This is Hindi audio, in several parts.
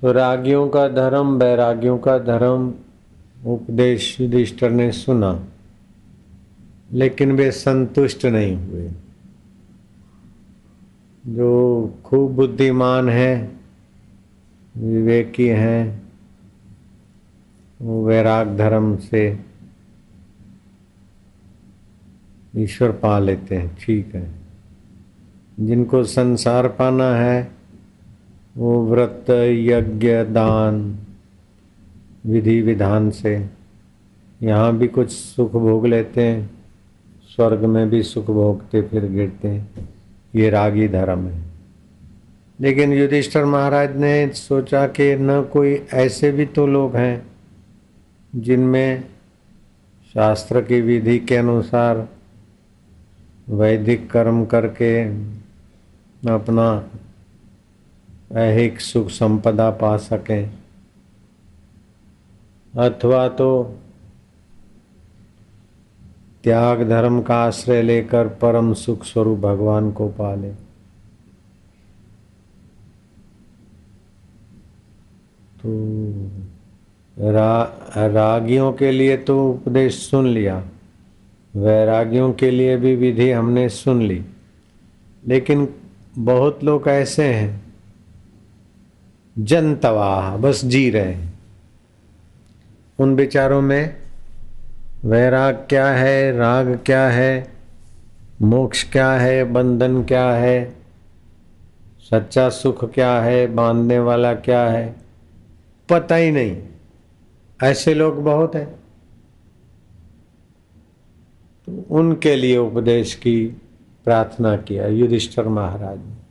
तो रागियों का धर्म, बैरागियों का धर्म, उपदेश युधिष्ठर ने सुना, लेकिन वे संतुष्ट नहीं हुए। जो खूब बुद्धिमान है, विवेकी हैं, वो वैराग धर्म से ईश्वर पा लेते हैं, ठीक है। जिनको संसार पाना है वो व्रत यज्ञ दान विधि विधान से। यहाँ भी कुछ सुख भोग लेते हैं, स्वर्ग में भी सुख भोगते, फिर गिरते हैं। ये रागी धर्म है। लेकिन युधिष्ठर महाराज ने सोचा कि न कोई ऐसे भी तो लोग हैं, जिनमें शास्त्र की विधि के अनुसार वैदिक कर्म करके अपना ऐहिक सुख संपदा पा सकें। अथवा तो त्याग धर्म का आश्रय लेकर परम सुख स्वरूप भगवान को पाले। तो रा, रागियों के लिए तो उपदेश सुन लिया वैरागियों के लिए भी विधि हमने सुन ली लेकिन बहुत लोग ऐसे हैं जनतवाह, बस जी रहे उन विचारों में वैराग क्या है, राग क्या है, मोक्ष क्या है, बंधन क्या है, सच्चा सुख क्या है, बांधने वाला क्या है, पता ही नहीं। ऐसे लोग बहुत हैं। तो उनके लिए उपदेश की प्रार्थना किया, युधिष्ठर महाराज ने।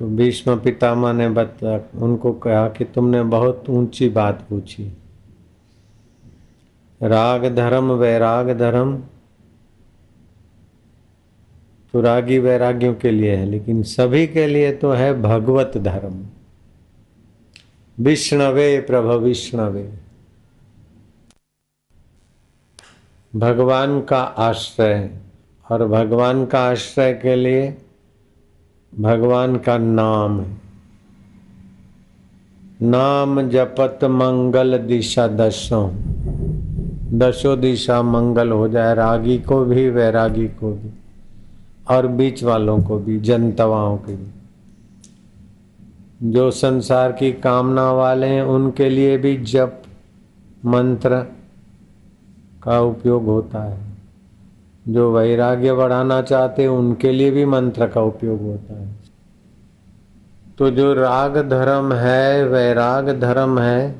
तो भीष्म पितामह ने बता उनको कहा कि तुमने बहुत ऊँची बात पूछी। राग धर्म वैराग धर्म तो रागी वैरागियों के लिए है, लेकिन सभी के लिए तो है भगवत धर्म। विष्णवे प्रभ, विष्णवे। भगवान का आश्रय और भगवान का आश्रय के लिए भगवान का नाम है। नाम जपत मंगल दिशा दशों। दशो दिशा मंगल हो जाए, रागी को भी, वैरागी को भी, और बीच वालों को भी जनतवाओं के भी। जो संसार की कामना वाले हैं, उनके लिए भी जप मंत्र का उपयोग होता है। जो वैराग्य बढ़ाना चाहते हैं, उनके लिए भी मंत्र का उपयोग होता है। तो जो राग धर्म है, वैराग धर्म है,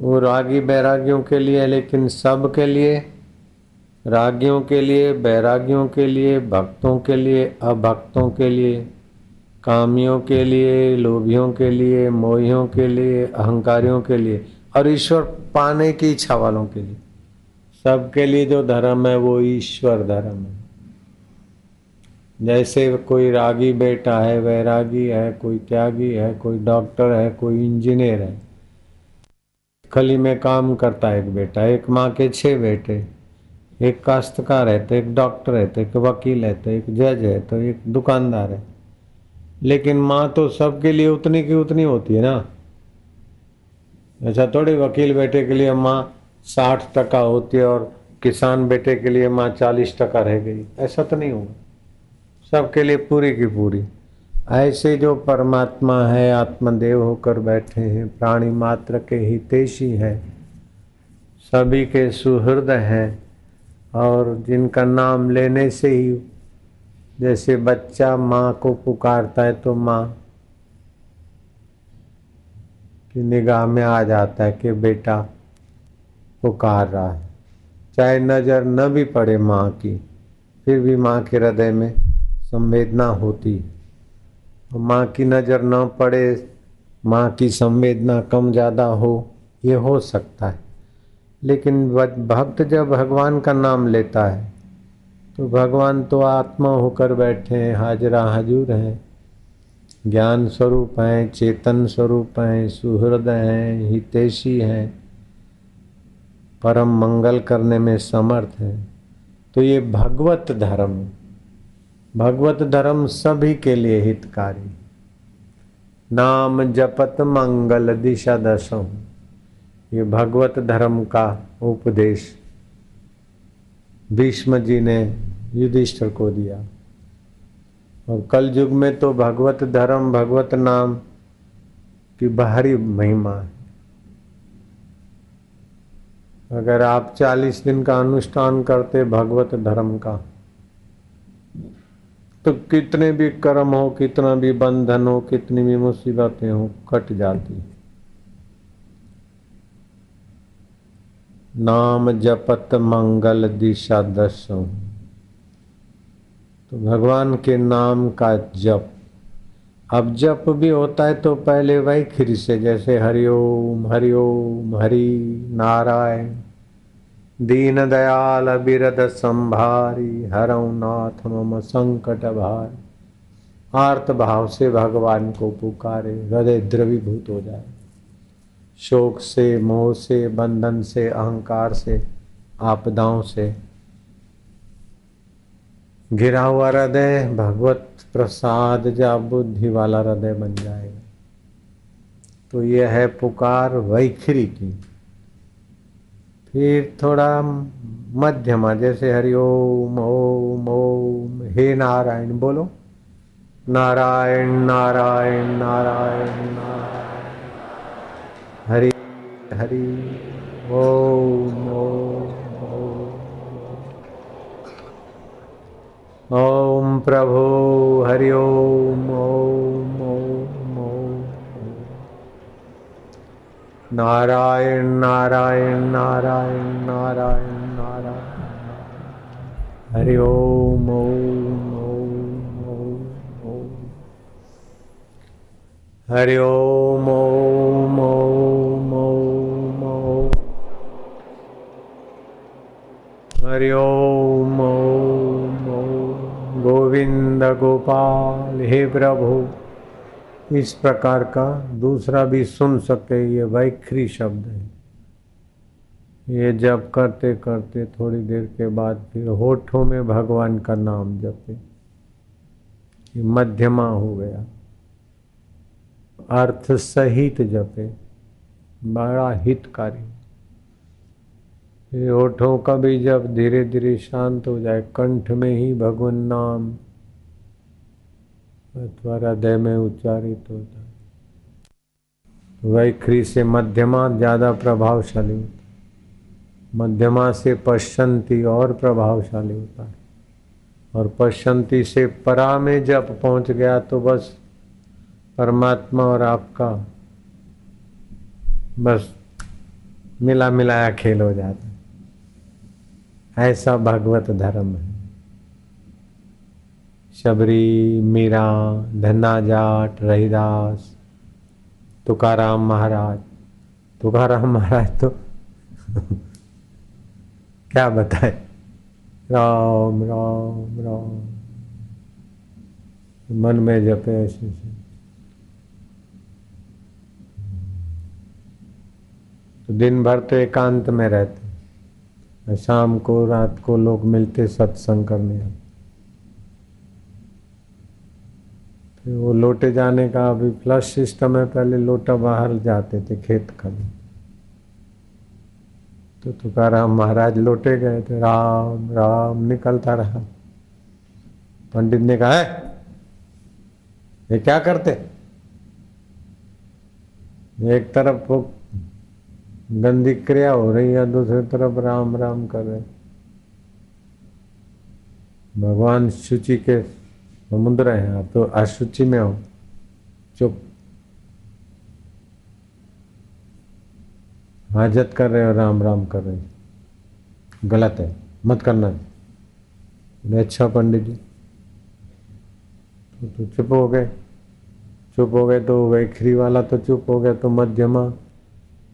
वो रागी बैरागियों के लिए है, लेकिन सब के लिए, रागियों के लिए बैरागियों के लिए, भक्तों के लिए, अभक्तों के लिए, कामियों के लिए, लोभियों के लिए, मोहियों के लिए, अहंकारियों के लिए, और ईश्वर पाने की इच्छा वालों के लिए। सबके लिए जो धर्म है, वो ईश्वर धर्म है। जैसे कोई रागी बेटा है, वैरागी है, कोई त्यागी है, कोई डॉक्टर है, कोई इंजीनियर है। खली में काम करता है एक बेटा, एक माँ के छह बेटे, एक काश्तकार है तो एक डॉक्टर है तो एक वकील है तो एक जज है तो एक दुकानदार है। लेकिन माँ तो सबके लिए उतनी की उतनी होती है ना। ऐसा थोड़ी वकील बेटे के लिए माँ साठ टका होती है और किसान बेटे के लिए माँ चालीस टका रह गई। ऐसा तो नहीं होगा सबके लिए पूरी की पूरी। ऐसे जो परमात्मा है, आत्मदेव होकर बैठे हैं, प्राणी मात्र के हितेशी है, सभी के सुहृद हैं और जिनका नाम लेने से ही जैसे बच्चा माँ को पुकारता है तो माँ की निगाह में आ जाता है कि बेटा पुकार रहा है। चाहे नज़र न भी पड़े माँ की, फिर भी माँ के हृदय में संवेदना होती। माँ की नज़र न पड़े, माँ की संवेदना कम ज़्यादा हो, ये हो सकता है। लेकिन भक्त जब भगवान का नाम लेता है तो भगवान तो आत्मा होकर बैठे हैं, हाजरा हजूर हैं। ज्ञान स्वरूप हैं, चेतन स्वरूप हैं, सुहृदय हैं, हितेशी हैं। परम मंगल करने में समर्थ है। तो ये भगवत धर्म भगवत धर्म सभी के लिए हितकारी। नाम जपत मंगल दिशा दशों ये भगवत धर्म का उपदेश भीष्म जी ने युधिष्ठर को दिया। और कल युग में तो भगवत धर्म, भगवत नाम की बाहरी महिमा है। अगर आप चालीस दिन का अनुष्ठान करते भगवत धर्म का तो कितने भी कर्म हो, कितना भी बंधन हो, कितनी भी मुसीबतें हो, कट जाती नाम जपत मंगल दिशा दशों तो भगवान के नाम का जप अब जप भी होता है तो पहले वैखरी से, जैसे हरिओम हरिओम हरि नारायण। दीन दयाल बिरद संभारी, हरौ नाथ मम संकट भार। आर्त भाव से भगवान को पुकारे, हृदय द्रवीभूत हो जाए। शोक से, मोह से, बंधन से, अहंकार से, आपदाओं से। घिरा हुआ हृदय, भगवत प्रसाद जा बुद्धि वाला हृदय बन जाएगा। तो यह है पुकार वैखरी की। फिर थोड़ा मध्यमा, जैसे हरिओम ओम ओम, हे नारायण बोलो। नारायण नारायण नारायण नारायण। हरि हरि, ओम ओम। ओम प्रभु हरि ओम ओम ओम नारायण नारायण नारायण नारायण नारायण। हरि ओम ओम ओम ओम। ओम हरि ओम ओम ओम ओम। हरि ओम गोविंद गोपाल, हे प्रभु। इस प्रकार का दूसरा भी सुन सके ये वैखरी शब्द है। ये जब करते करते थोड़ी देर के बाद फिर होठों में भगवान का नाम जपे। मध्यमा हो गया। अर्थ सहित जपे। बड़ा हितकारी। होठों का भी जब धीरे धीरे शांत हो जाए। कंठ में ही भगवान नाम अथवा हृदय में उच्चारित होता है। वैखरी से मध्यमा ज़्यादा प्रभावशाली होता मध्यमा से पश्चंती और प्रभावशाली होता है। और पश्चंती से परा में जब पहुँच गया तो बस परमात्मा और आपका बस मिला मिलाया खेल हो जाता है। ऐसा भगवत धर्म है। शबरी, मीरा धन्ना जाट रहीदास, तुकाराम महाराज। तुकाराम महाराज तो क्या बताए? राम राम राम। मन में जपे ऐसे ऐसे। तो दिन भर तो एकांत में रहते शाम को, रात को लोग मिलते सत्संग करने फिर वो लोटे जाने का अभी फ्लश सिस्टम है, पहले लोटा बाहर जाते थे खेत खड़े तो तुकाराम महाराज लोटे गए थे, राम राम, निकलता रहा। पंडित ने कहा है ये क्या करते? एक तरफ़ वो गंदी क्रिया हो रही है, दूसरी तरफ़ राम राम कर रहे भगवान शुचि के समुद्र है आप तो अशुचि में हो चुप। हाजत कर रहे हो राम राम कर रहे हो। गलत है मत करना। है अच्छा पंडित जी। तो, तो चुप हो गए। चुप हो गए तो वैखरी वाला तो चुप हो गया तो मध्यमा।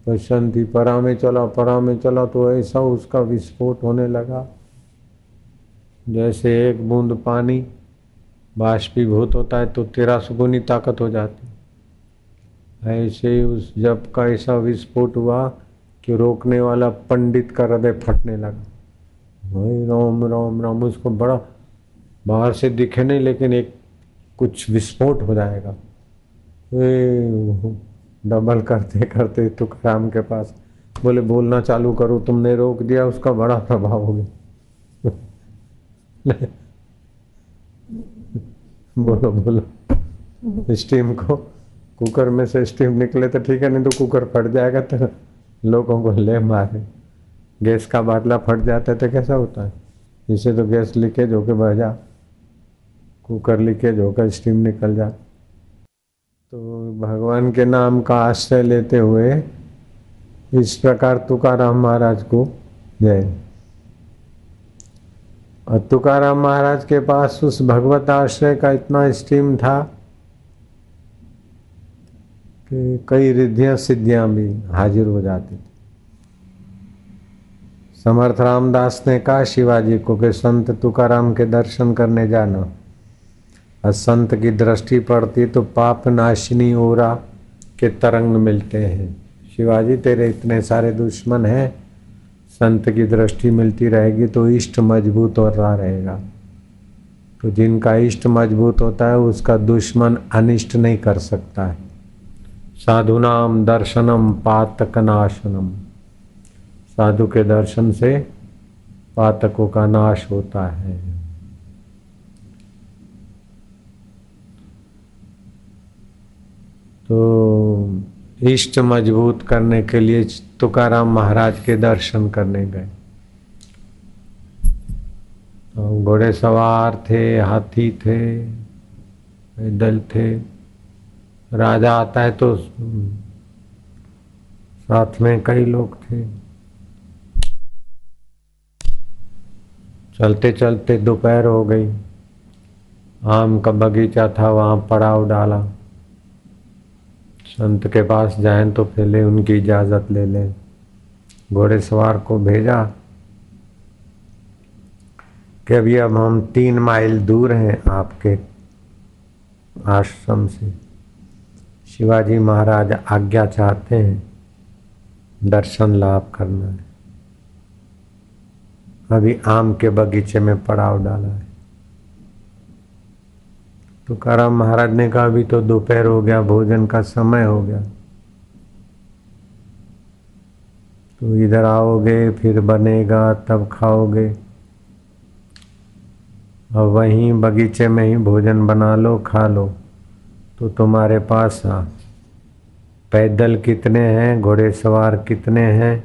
प्रशांति परा में चला परा में चला तो ऐसा उसका विस्फोट होने लगा। जैसे एक बूंद पानी। बाष्पीभूत होता है तो तेरह सुगुनी ताकत हो जाती ऐसे ही उस जब का ऐसा विस्फोट हुआ कि रोकने वाला पंडित का हृदय फटने लगा। वही राम राम राम, उसको बड़ा बाहर से दिखे नहीं, लेकिन एक कुछ विस्फोट हो जाएगा। डबल करते करते तुकाराम के पास बोले, बोलना चालू करो, तुमने रोक दिया, उसका बड़ा प्रभाव हो गया। बोलो बोलो। स्टीम को कुकर में से स्टीम निकले तो ठीक है, नहीं तो कुकर फट जाएगा तो लोगों को ले मारे। गैस का बाटला फट जाता है तो कैसा होता है? इसे तो गैस लीकेज होकर बह जा। कुकर लीकेज होकर स्टीम निकल जा। तो भगवान के नाम का आश्रय लेते हुए इस प्रकार तुकाराम महाराज को जय। और तुकाराम महाराज के पास उस भगवत आश्रय का इतना स्टीम था कि कई रिद्धियाँ सिद्धियाँ भी हाजिर हो जाती थी। समर्थ रामदास ने कहा, शिवाजी को कि संत तुकाराम के दर्शन करने जाना। और संत की दृष्टि पड़ती तो पाप नाशिनी ओरा के तरंग मिलते हैं। शिवाजी, तेरे इतने सारे दुश्मन हैं संत की दृष्टि मिलती रहेगी तो इष्ट मज़बूत हो रहा रहेगा। तो जिनका इष्ट मज़बूत होता है, उसका दुश्मन अनिष्ट नहीं कर सकता है। साधुनाम दर्शनम पातक नाशनम। साधु के दर्शन से पातकों का नाश होता है। तो इष्ट मज़बूत करने के लिए तुकाराम महाराज के दर्शन करने गए। घोड़े सवार थे, हाथी थे, पैदल थे। राजा आता है तो साथ में कई लोग थे। चलते चलते दोपहर हो गई। आम का बगीचा था, वहाँ पड़ाव डाला। संत के पास जाएँ तो पहले उनकी इजाज़त ले लें। घोड़े सवार को भेजा कि अभी अब हम तीन माइल दूर हैं आपके आश्रम से। शिवाजी महाराज आज्ञा चाहते हैं, दर्शन लाभ करना है। अभी आम के बगीचे में पड़ाव डाला है। तो काराम महाराज ने कहा, अभी तो दोपहर हो गया, भोजन का समय हो गया। तो इधर आओगे, फिर बनेगा, तब खाओगे। और वहीं बगीचे में ही भोजन बना लो, खा लो। तो तुम्हारे पास आ पैदल कितने हैं, घोड़े सवार कितने हैं,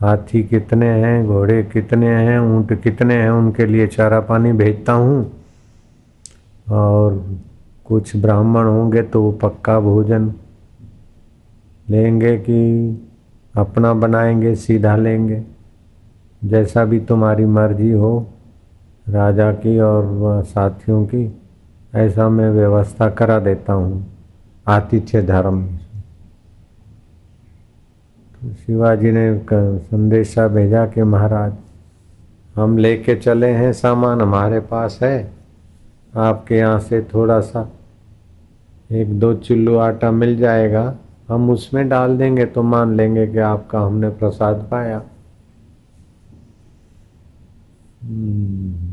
हाथी कितने हैं, घोड़े कितने हैं, ऊँट कितने हैं, उनके लिए चारा पानी भेजता हूँ। और कुछ ब्राह्मण होंगे तो पक्का भोजन लेंगे कि अपना बनाएँगे, सीधा लेंगे। जैसा भी तुम्हारी मर्ज़ी हो, राजा की और साथियों की, ऐसा मैं व्यवस्था करा देता हूँ, आतिथ्य धर्म। तो शिवाजी ने संदेशा भेजा कि महाराज, हम लेके चले हैं सामान, हमारे पास है। आपके यहाँ से थोड़ा सा एक दो चिल्लू आटा मिल जाएगा। हम उसमें डाल देंगे तो मान लेंगे कि आपका हमने प्रसाद पाया। हम्म।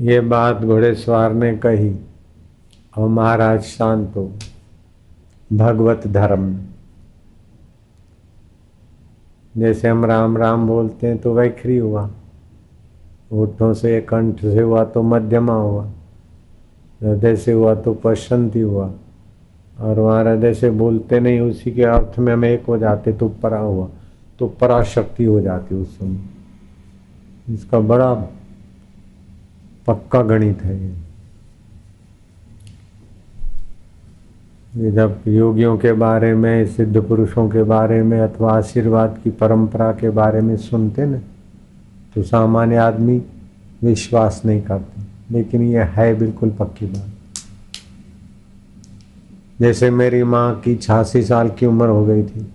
ये बात घोड़े सवार ने कही। और महाराज शांत हो। भगवत धर्म। जैसे हम राम राम बोलते हैं तो वैखरी हुआ। ऊँटों से, कंठ से हुआ तो मध्यमा हुआ। हृदय से हुआ तो पशंति हुआ। और वहाँ हृदय से बोलते नहीं, उसी के अर्थ में हम एक हो जाते तो परा हुआ तो पराशक्ति हो जाती उस समय। इसका बड़ा पक्का गणित है ये। जब योगियों के बारे में, सिद्ध पुरुषों के बारे में, अथवा आशीर्वाद की परंपरा के बारे में सुनते न तो सामान्य आदमी विश्वास नहीं करते। लेकिन ये है बिल्कुल पक्की बात। जैसे मेरी माँ की छियासी साल की उम्र हो गई थी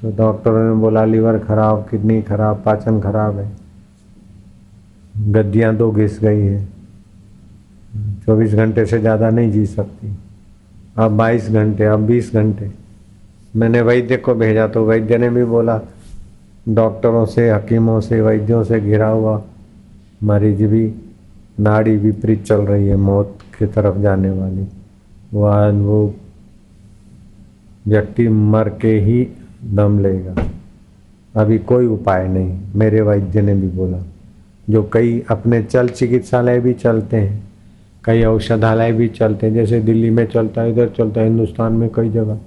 तो डॉक्टरों ने बोला, लीवर खराब, किडनी खराब, पाचन खराब है। गद्दियाँ दो घिस गई है। चौबीस घंटे से ज़्यादा नहीं जी सकती। अब बाईस घंटे अब बीस घंटे। मैंने वैद्य को भेजा तो वैद्य ने भी बोला, डॉक्टरों से, हकीमों से, वैद्यों से घिरा हुआ, मरीज़ भी, नाड़ी विपरीत चल रही है, मौत की तरफ़ जाने वाली। वो आज वो व्यक्ति मर के ही दम लेगा। अभी कोई उपाय नहीं, मेरे वैद्य ने भी बोला। जो कई अपने चल चिकित्सालय भी चलते हैं कई औषधालय भी चलते हैं, जैसे दिल्ली में चलता है, इधर चलता है, हिंदुस्तान में कई जगह।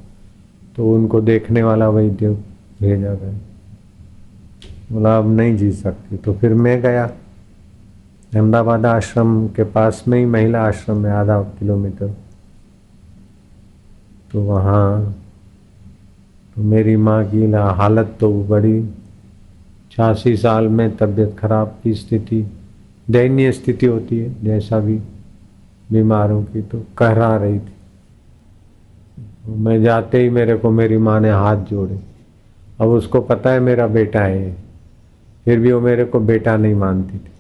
तो उनको देखने वाला वैद्य भेजा गया। बोला, अब नहीं जी सकती। तो फिर मैं गया, अहमदाबाद आश्रम के पास में ही, महिला आश्रम है आधा किलोमीटर। तो वहाँ तो मेरी माँ की हालत तो बड़ी, छियासी साल में तबीयत खराब की स्थिति, दयनीय स्थिति होती है, जैसा भी। बीमारों की तो कहरा रही थी। मैं जाते ही मेरे को मेरी माँ ने हाथ जोड़े। अब उसको पता है मेरा बेटा है फिर भी वो मेरे को बेटा नहीं मानती थी।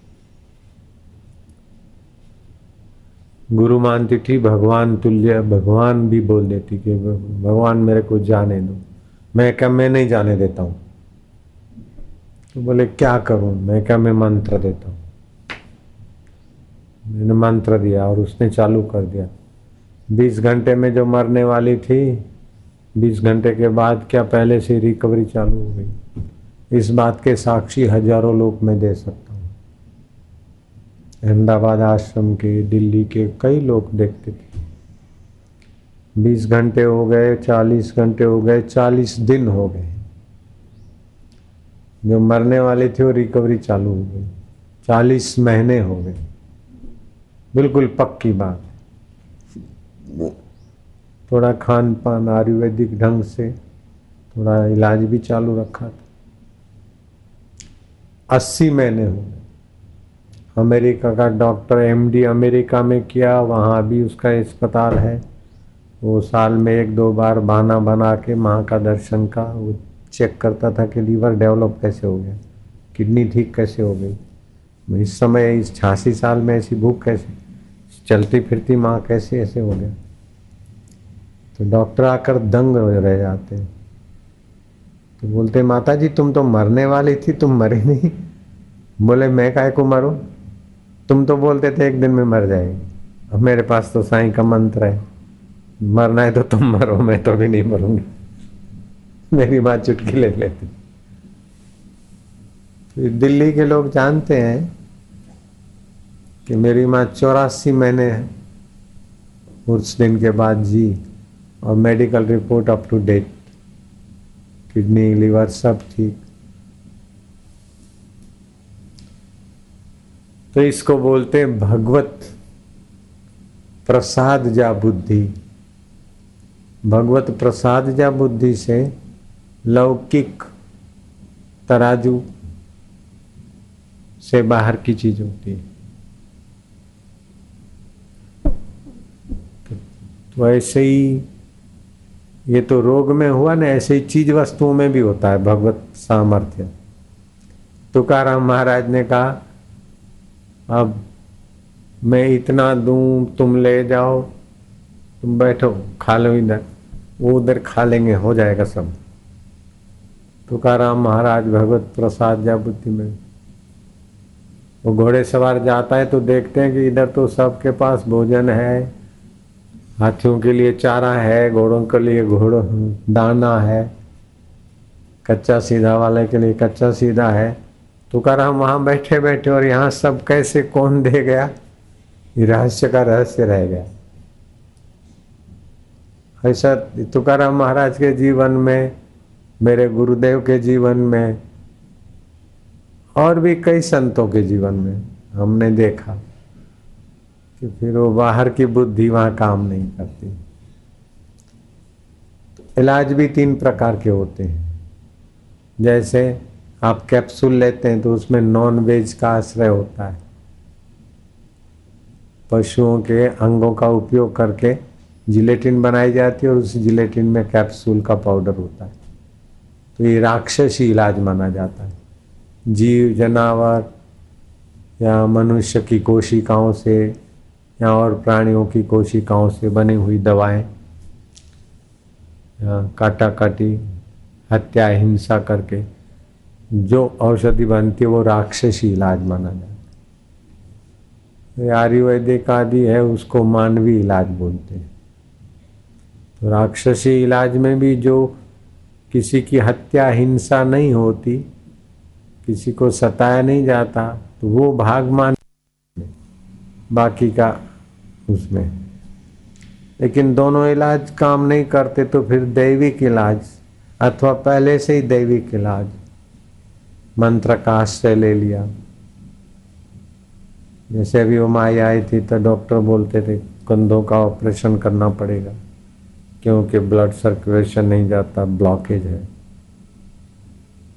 गुरु मानती थी, भगवान तुल्य, भगवान भी बोल देती कि भगवान मेरे को जाने दो। मैं क्या, मैं नहीं जाने देता हूँ। तो बोले, क्या करूँ? मैं क्या, मैं मंत्र देता हूँ। मंत्र दिया और उसने चालू कर दिया। बीस घंटे में जो मरने वाली थी, बीस घंटे के बाद क्या पहले से रिकवरी चालू हो गई? इस बात के साक्षी हज़ारों लोग मैं दे सकता हूँ। अहमदाबाद आश्रम के, दिल्ली के कई लोग देखते थे। बीस घंटे हो गए, चालीस घंटे हो गए, चालीस दिन हो गए। जो मरने वाली थी वो रिकवरी चालू हो गई। चालीस महीने हो गए। बिल्कुल पक्की बात। थोड़ा खान पान आयुर्वेदिक ढंग से थोड़ा इलाज भी चालू रखा था। अस्सी महीने हो गए। अमेरिका का डॉक्टर एमडी अमेरिका में किया वहाँ भी उसका अस्पताल है। वो साल में एक दो बार बहाना बना के माँ का दर्शन का वो चेक करता था कि लीवर डेवलप कैसे हो गया किडनी ठीक कैसे हो गई। इस समय इस छियासी साल में ऐसी भूख कैसे? चलती फिरती माँ कैसे ऐसे हो गया? तो डॉक्टर आकर दंग रह जाते तो बोलते माता जी तुम तो मरने वाली थी, तुम मरी नहीं। बोले, मैं काय को मरो? तुम तो बोलते थे, एक दिन में मर जाएगी। अब मेरे पास तो साईं का मंत्र है, मरना है तो तुम मरो, मैं तो भी नहीं मरूँगी। मेरी माँ चुटकी ले लेती। तो दिल्ली के लोग जानते हैं कि मेरी माँ चौरासी महीने उस दिन के बाद जी और medical report up to date kidney, liver सब ठीक। तो इसको बोलते हैं भगवत प्रसाद जा बुद्धि। भगवत प्रसाद जा बुद्धि से लौकिक तराजू से बाहर की चीज़ होती है। ऐसे ही ये तो रोग में हुआ ना, ऐसे ही चीज़ वस्तुओं में भी होता है भगवत सामर्थ्य। तुकार महाराज ने कहा, अब मैं इतना दूँ, तुम ले जाओ, तुम बैठो, खा लो इधर, वो उधर खा लेंगे, हो जाएगा सब। तुकार महाराज भगवत प्रसाद जा बुद्धि में, वो घोड़े सवार जाता है तो देखते हैं कि इधर तो सबके पास भोजन है हाथियों के लिए चारा है, घोड़ों के लिए घोड़ों, दाना है, कच्चा सीधा वाले के लिए कच्चा सीधा है। तुकाराम वहाँ बैठे बैठे और यहाँ सब कैसे कौन दे गया? ये रहस्य का रहस्य रह गया। ऐसा तुकार महाराज के जीवन में, मेरे गुरुदेव के जीवन में, और भी कई संतों के जीवन में हमने देखा। कि फिर वो बाहर की बुद्धि वहाँ काम नहीं करती। इलाज भी तीन प्रकार के होते हैं। जैसे आप कैप्सूल लेते हैं तो उसमें नॉन वेज का आश्रय होता है। पशुओं के अंगों का उपयोग करके जिलेटिन बनाई जाती है और उस जिलेटिन में कैप्सूल का पाउडर होता है। तो ये राक्षसी इलाज माना जाता है। जीव, जानवर या मनुष्य की कोशिकाओं से या और प्राणियों की कोशिकाओं से बनी हुई दवाएँ काटा काटी हत्या, हिंसा करके जो औषधि बनती है वो राक्षसी इलाज माना जाता है। आयुर्वेदिक आदि है, उसको मानवीय इलाज बोलते हैं। तो राक्षसी इलाज में भी जो किसी की हत्या, हिंसा नहीं होती, किसी को सताया नहीं जाता तो वो भाग मान बाकी का उसमें। लेकिन दोनों इलाज काम नहीं करते तो फिर दैविक इलाज, अथवा पहले से ही दैविक इलाज। मंत्र का आश्रय ले लिया। जैसे अभी वो माई आई थी तो डॉक्टर बोलते थे, कंधों का ऑपरेशन करना पड़ेगा, क्योंकि ब्लड सर्कुलेशन नहीं जाता, ब्लॉकेज है।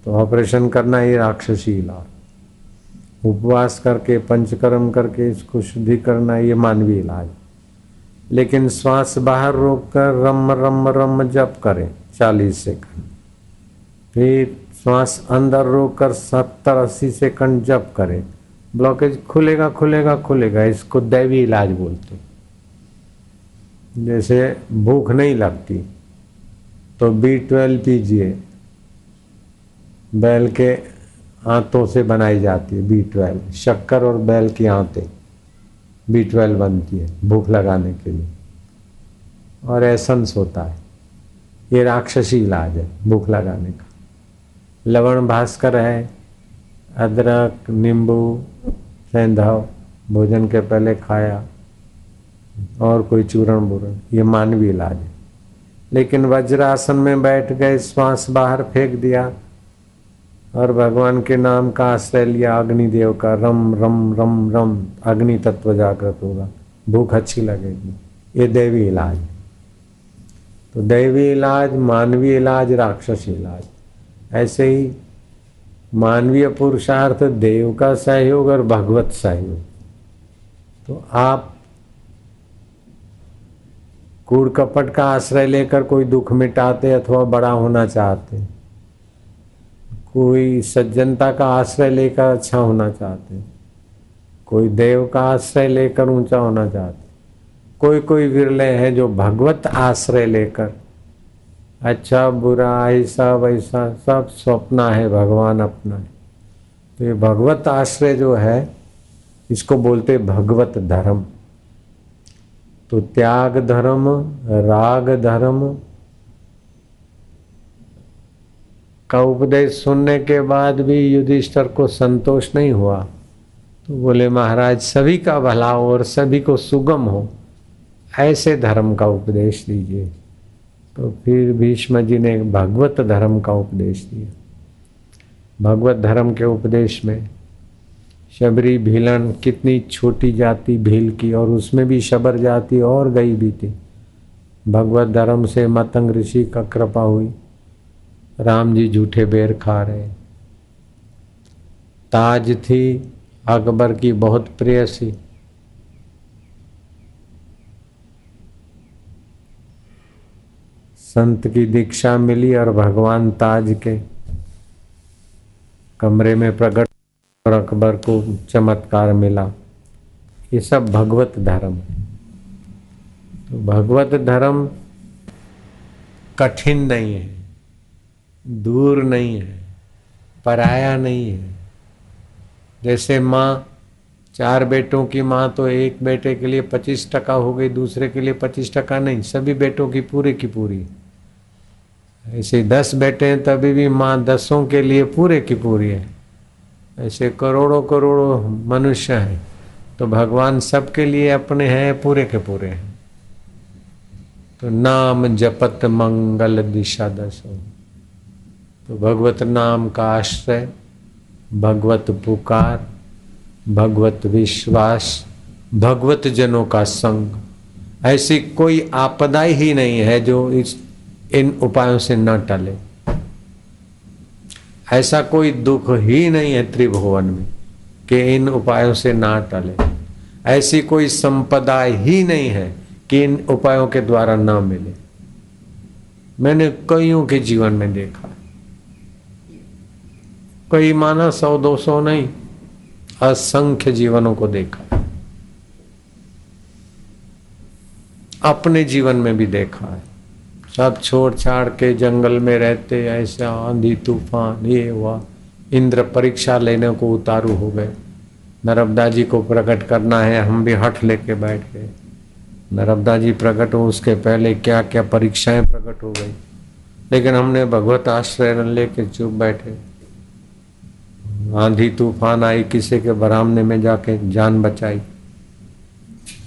तो ऑपरेशन करना ही राक्षसी इलाज। उपवास करके, पंचकर्म करके इसको शुद्धि करना ये मानवीय इलाज। लेकिन श्वास बाहर रोक कर रम रम रम जप करें, चालीस सेकंड। फिर श्वास अंदर रोक कर सत्तर, अस्सी सेकंड जप करें। ब्लॉकेज खुलेगा खुलेगा खुलेगा, इसको दैवी इलाज बोलते जैसे भूख नहीं लगती तो बी ट्वेल्व पीजिए। बैल के आंतों से बनाई जाती है बी ट्वेल्व शक्कर और बैल की आंतें। बी ट्वेल्व बनती है, भूख लगाने के लिए। और एसेंस होता है। ये राक्षसी इलाज है, भूख लगाने का। लवण, भास्कर है, अदरक, नींबू सेंधाव भोजन के पहले खाया, और कोई चूरण बूरण ये मानवीय इलाज है। लेकिन वज्रासन में बैठ गए, श्वास बाहर फेंक दिया और भगवान के नाम का आश्रय लिया अग्निदेव का। रम रम रम रम। अग्नि तत्व जागृत होगा। भूख अच्छी लगेगी। ये देवी इलाज। तो दैवी इलाज, मानवीय इलाज, राक्षस इलाज। ऐसे ही मानवीय पुरुषार्थ, देव का सहयोग और भगवत सहयोग। तो आप कूड़ कपट का आश्रय लेकर कोई दुख मिटाते अथवा बड़ा होना चाहते कोई सज्जनता का आश्रय लेकर अच्छा होना चाहते कोई देव का आश्रय लेकर ऊँचा होना चाहते कोई कोई विरले हैं जो भगवत आश्रय लेकर। अच्छा बुरा, ऐसा, वैसा, सब स्वप्न है, भगवान अपना है। तो ये भगवत आश्रय जो है, इसको बोलते भगवत धर्म। तो त्याग धर्म, राग धर्म का उपदेश सुनने के बाद भी युधिष्ठर को संतोष नहीं हुआ। तो बोले, महाराज, सभी का भला हो और सभी को सुगम हो। ऐसे धर्म का उपदेश दीजिए। तो फिर भीष्म जी ने भगवत धर्म का उपदेश दिया। भगवत धर्म के उपदेश में शबरी भीलन कितनी छोटी जाति भील की और उसमें भी शबर जाति और गई भी थी भगवत धर्म से मतंग ऋषि का कृपा हुई। राम जी झूठे बेर खा रहे। ताज थी अकबर की बहुत प्रेयसी संत की दीक्षा मिली और भगवान ताज के कमरे में प्रकट और अकबर को चमत्कार मिला। ये सब भगवत धर्म। तो भगवत धर्म कठिन नहीं है। दूर नहीं है, पराया नहीं है। जैसे माँ, चार बेटों की माँ तो एक बेटे के लिए पच्चीस टका हो गई, दूसरे के लिए पच्चीस टका नहीं, सभी बेटों की पूरी की पूरी। ऐसे दस बेटे हैं, तभी भी माँ दसों के लिए पूरे की पूरी है। ऐसे करोड़ों करोड़ों मनुष्य हैं तो भगवान सबके लिए अपने हैं, पूरे के पूरे हैं। तो नाम जपत मंगल दिशा दसो। तो भगवत नाम का आश्रय, भगवत पुकार, भगवत विश्वास, भगवत जनों का संग। ऐसी कोई आपदा ही नहीं है जो इस, इन उपायों से न टले। ऐसा कोई दुख ही नहीं है त्रिभुवन में कि इन उपायों से ना टले। ऐसी कोई संपदा ही नहीं है कि इन उपायों के द्वारा ना मिले। मैंने कईयों के जीवन में देखा कई माना सौ, दो सौ नहीं। असंख्य जीवनों को देखा। अपने जीवन में भी देखा है। सब छोड़ छाड़ के जंगल में रहते, ऐसा आंधी, तूफ़ान, ये, हुआ। इंद्र परीक्षा लेने को उतारू हो गए। नर्मदा जी को प्रकट करना है, हम भी हठ लेके बैठ गए। नर्मदा जी प्रकट हो उसके पहले क्या क्या परीक्षाएँ प्रकट हो गई। लेकिन हमने भगवत आश्रय लेके चुप बैठे। आंधी तूफ़ान आई, किसी के बरामने में जाके जान बचाई।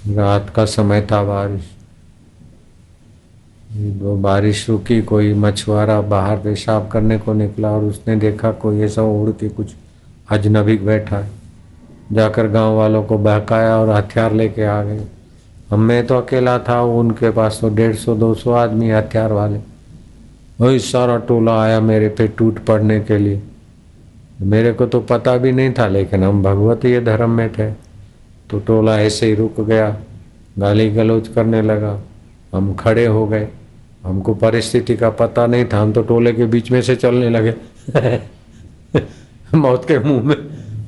रात का समय था बारिश। वो बारिश रुकी, कोई मछुआरा बाहर पेशाब करने को निकला और उसने देखा, कोई ऐसा उड़ के कुछ अजनबी बैठा है। जाकर गाँव वालों को बहकाया और हथियार लेके आ गए। हम मैं तो अकेला था, उनके पास तो डेढ़ सौ, दो सौ आदमी हथियार वाले। वही सारा टोला आया मेरे पे टूट पड़ने के लिए। मेरे को तो पता भी नहीं था, लेकिन हम भगवत ये धर्म में थे। तो टोला ऐसे ही रुक गया, गाली गलोच करने लगा। हम खड़े हो गए। हमको परिस्थिति का पता नहीं था, हम तो टोले के बीच में से चलने लगे। मौत के मुँह में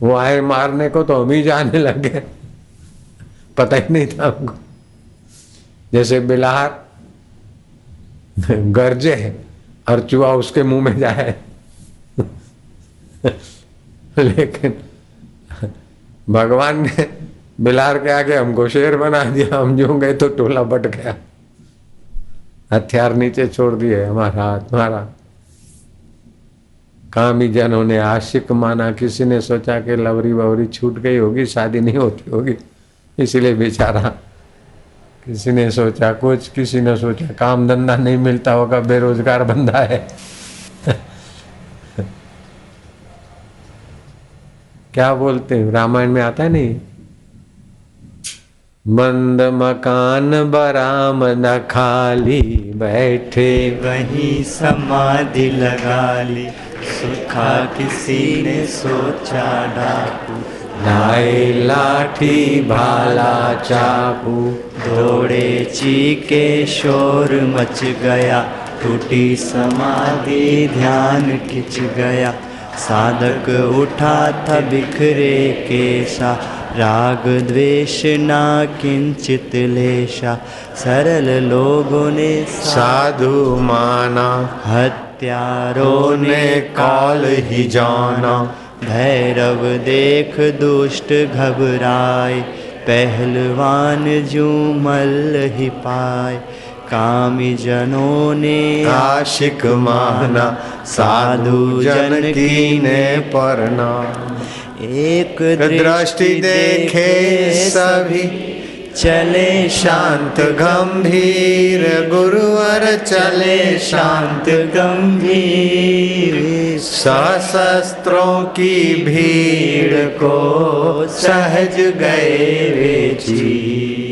वो आए मारने को तो हम ही जाने लगे। पता ही नहीं था हमको। जैसे बिलार गरजे और चुहा उसके मुँह में जाए। लेकिन भगवान ने बिलार के आगे हमको शेर बना दिया, हम जो गए तो टोला बट गया। हथियार नीचे छोड़ दिए, हमारा मारा कामी जनों ने आशिक माना, किसी ने सोचा कि लवरी बवरी छूट गई होगी, शादी नहीं होती होगी। इसलिए बेचारा किसी ने सोचा, कुछ किसी ने सोचा, काम धंधा नहीं मिलता होगा, बेरोजगार बंदा है। क्या बोलते हैं? रामायण में आता है नहीं? मंद मकान बराम न खाली बैठे। वही समाधि लगा ली सुखा किसी ने सोचा डाकू। लाए लाठी भाला चाकू। दौड़े चीके शोर मच गया टूटी समाधि ध्यान खिंच गया। साधक उठा था बिखरे केशा राग द्वेष ना किंचित लेशा। सरल लोगों ने साधु माना। हत्यारों ने काल ही जाना। भैरव देख दुष्ट घबराए पहलवान जू मल ही पाए कामी जनों ने आशिक माना साधु जन की ने प्रणाम एक दृष्टि देखे सभी। चले शांत गंभीर। गुरुवर चले शांत गंभीर। सशस्त्रों की भीड़ को सहज गए वे चीर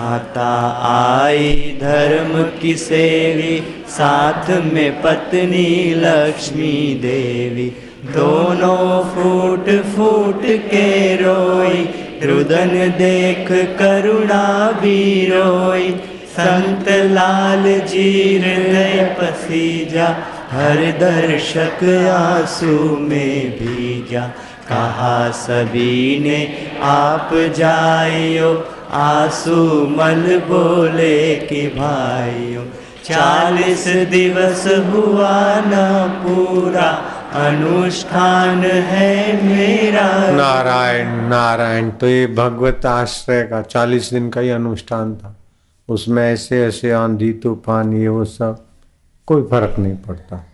माता आई धर्म की सेवी, साथ में पत्नी लक्ष्मी देवी। दोनों फूट फूट के रोई, रुदन देख करुणा भी रोई। संत लाल जीर गए पसीजा, हर दर्शक आँसू में भीजा। कहा सभी ने, आप जाइयो आँसू मन बोले कि भाइयों, चालीस दिवस हुआ न पूरा, अनुष्ठान है मेरा। नारायण नारायण तो ये भगवत आश्रय का चालीस दिन का ही अनुष्ठान था। उसमें ऐसे ऐसे आंधी, तूफ़ान, ये, वो सब, कोई फ़र्क नहीं पड़ता।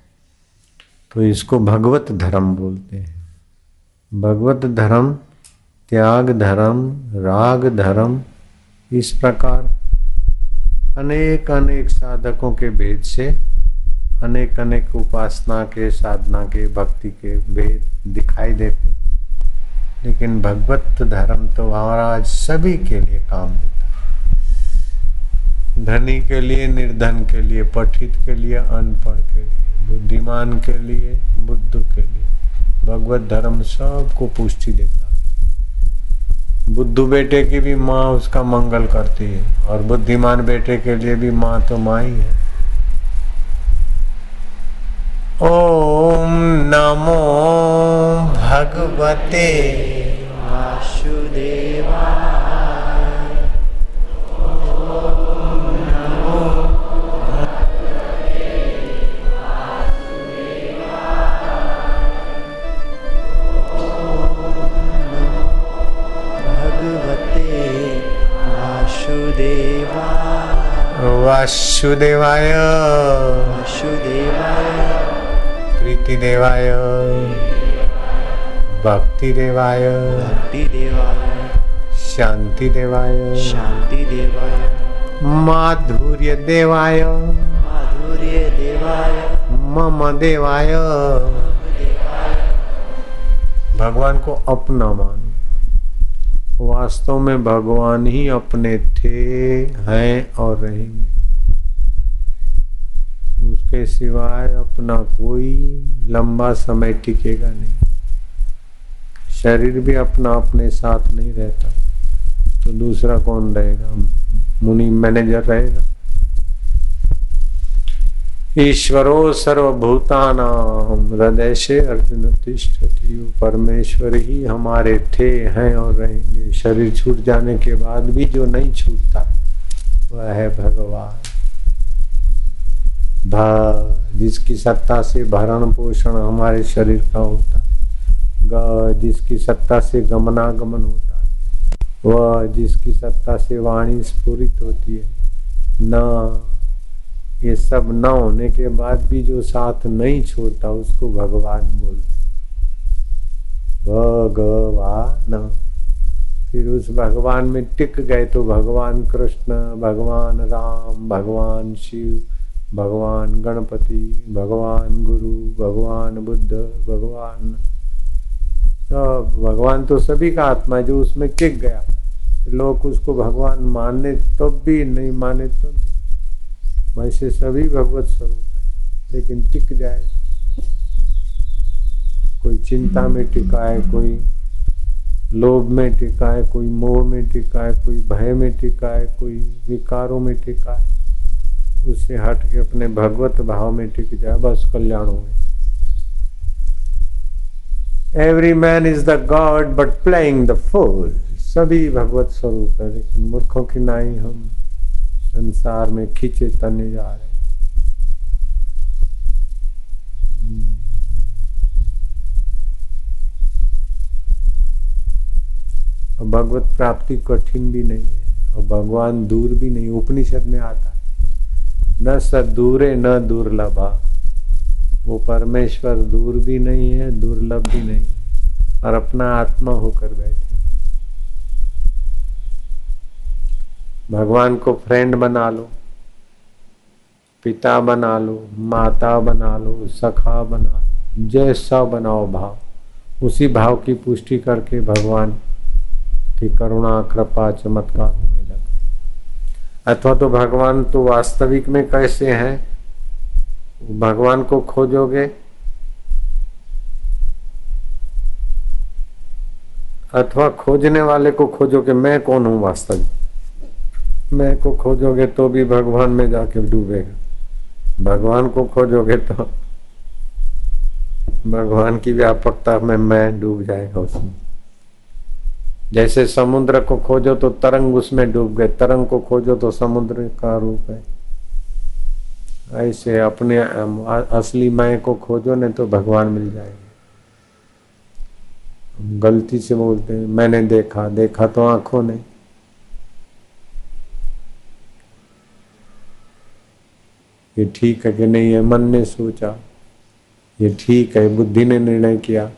तो इसको भगवत धर्म बोलते हैं। भगवत धर्म त्याग धर्म, राग धर्म, इस प्रकार अनेक अनेक साधकों के भेद से अनेक अनेक उपासना के, साधना के, भक्ति के भेद दिखाई देते। लेकिन भगवत धर्म तो महाराज सभी के लिए काम देता धनी के लिए, निर्धन के लिए, पठित के लिए, अनपढ़ के लिए, बुद्धिमान के लिए, बुद्ध के लिए, भगवत धर्म सबको पुष्टि देता बुद्धू बेटे की भी माँ उसका मंगल करती है और बुद्धिमान बेटे के लिए भी माँ तो माँ ही है। ओम नमो भगवते वासुदेवाय। वासुदेवाय। वासुदेवाय। प्रीतिदेवाय। भक्तिदेवाय। भक्तिदेवाय। शान्तिदेवाय शान्तिदेवाय माधुर्यदेवाय। माधुर्यदेवाय। मम देवाय भगवान को अपना मानो। वास्तव में भगवान ही अपने थे हैं और रहेंगे। उसके सिवाय अपना कोई लंबा समय टिकेगा नहीं। शरीर भी अपना अपने साथ नहीं रहता। तो दूसरा कौन रहेगा? मुनि मैनेजर रहेगा। ईश्वरो सर्वभूतानाम हृदय से अर्जुन तिष्ठति। परमेश्वर ही हमारे थे, हैं और रहेंगे। शरीर छूट जाने के बाद भी जो नहीं छूटता, वह है भगवान। भ जिसकी सत्ता से भरण पोषण हमारे शरीर का होता ग, जिसकी सत्ता से गमनागमन होता है। वह जिसकी सत्ता से वाणी स्फुरित होती है। न, ये सब न होने के बाद भी जो साथ नहीं छोड़ता, उसको भगवान बोलते भगवान। फिर उस भगवान में टिक गए तो भगवान कृष्ण, भगवान राम, भगवान शिव भगवान गणपति, भगवान गुरु, भगवान बुद्ध, भगवान सब। भगवान तो सभी का आत्मा है, जो उसमें टिक गया। लोग उसको भगवान माने तो भी, नहीं माने तो भी। वैसे सभी भगवत स्वरूप है, लेकिन टिक जाए। कोई चिंता में टिका है कोई लोभ में टिका है कोई मोह में टिका है कोई भय में टिका है कोई विकारों में टिका है उससे हट के अपने भगवत भाव में टिक जाए, बस कल्याण हो every man is the god but playing the fool सभी भगवत स्वरूप है, लेकिन मूर्खों की नाई हम संसार में खींचे तने जा रहे और भगवत प्राप्ति कठिन भी नहीं है, और भगवान दूर भी नहीं, उपनिषद में आता न सदूरे न दुर्लभा। वो परमेश्वर दूर भी नहीं है, दुर्लभ भी नहीं और अपना आत्मा होकर बैठे। भगवान को फ्रेंड बना लो, पिता बना लो, माता बना लो, सखा बना लो, जैसा बनाओ भाव। उसी भाव की पुष्टि करके भगवान की करुणा, कृपा, चमत्कार लगते अथवा तो भगवान तो वास्तविक में कैसे हैं? भगवान को खोजोगे? अथवा खोजने वाले को खोजोगे, मैं कौन हूँ वास्तविक? मैं को खोजोगे तो भी भगवान में जाके डूबेगा। भगवान को खोजोगे तो भगवान की व्यापकता में मैं डूब जाएगा उसमें। जैसे समुद्र को खोजो तो तरंग उसमें डूब गए, तरंग को खोजो तो समुद्र का रूप है। ऐसे अपने असली मैं को खोजो ने तो भगवान मिल जाएगा। गलती से बोलते हैं, मैंने देखा देखा तो आँखों ने। ये ठीक है कि नहीं है? मन ने सोचा। ये ठीक है, बुद्धि ने निर्णय किया।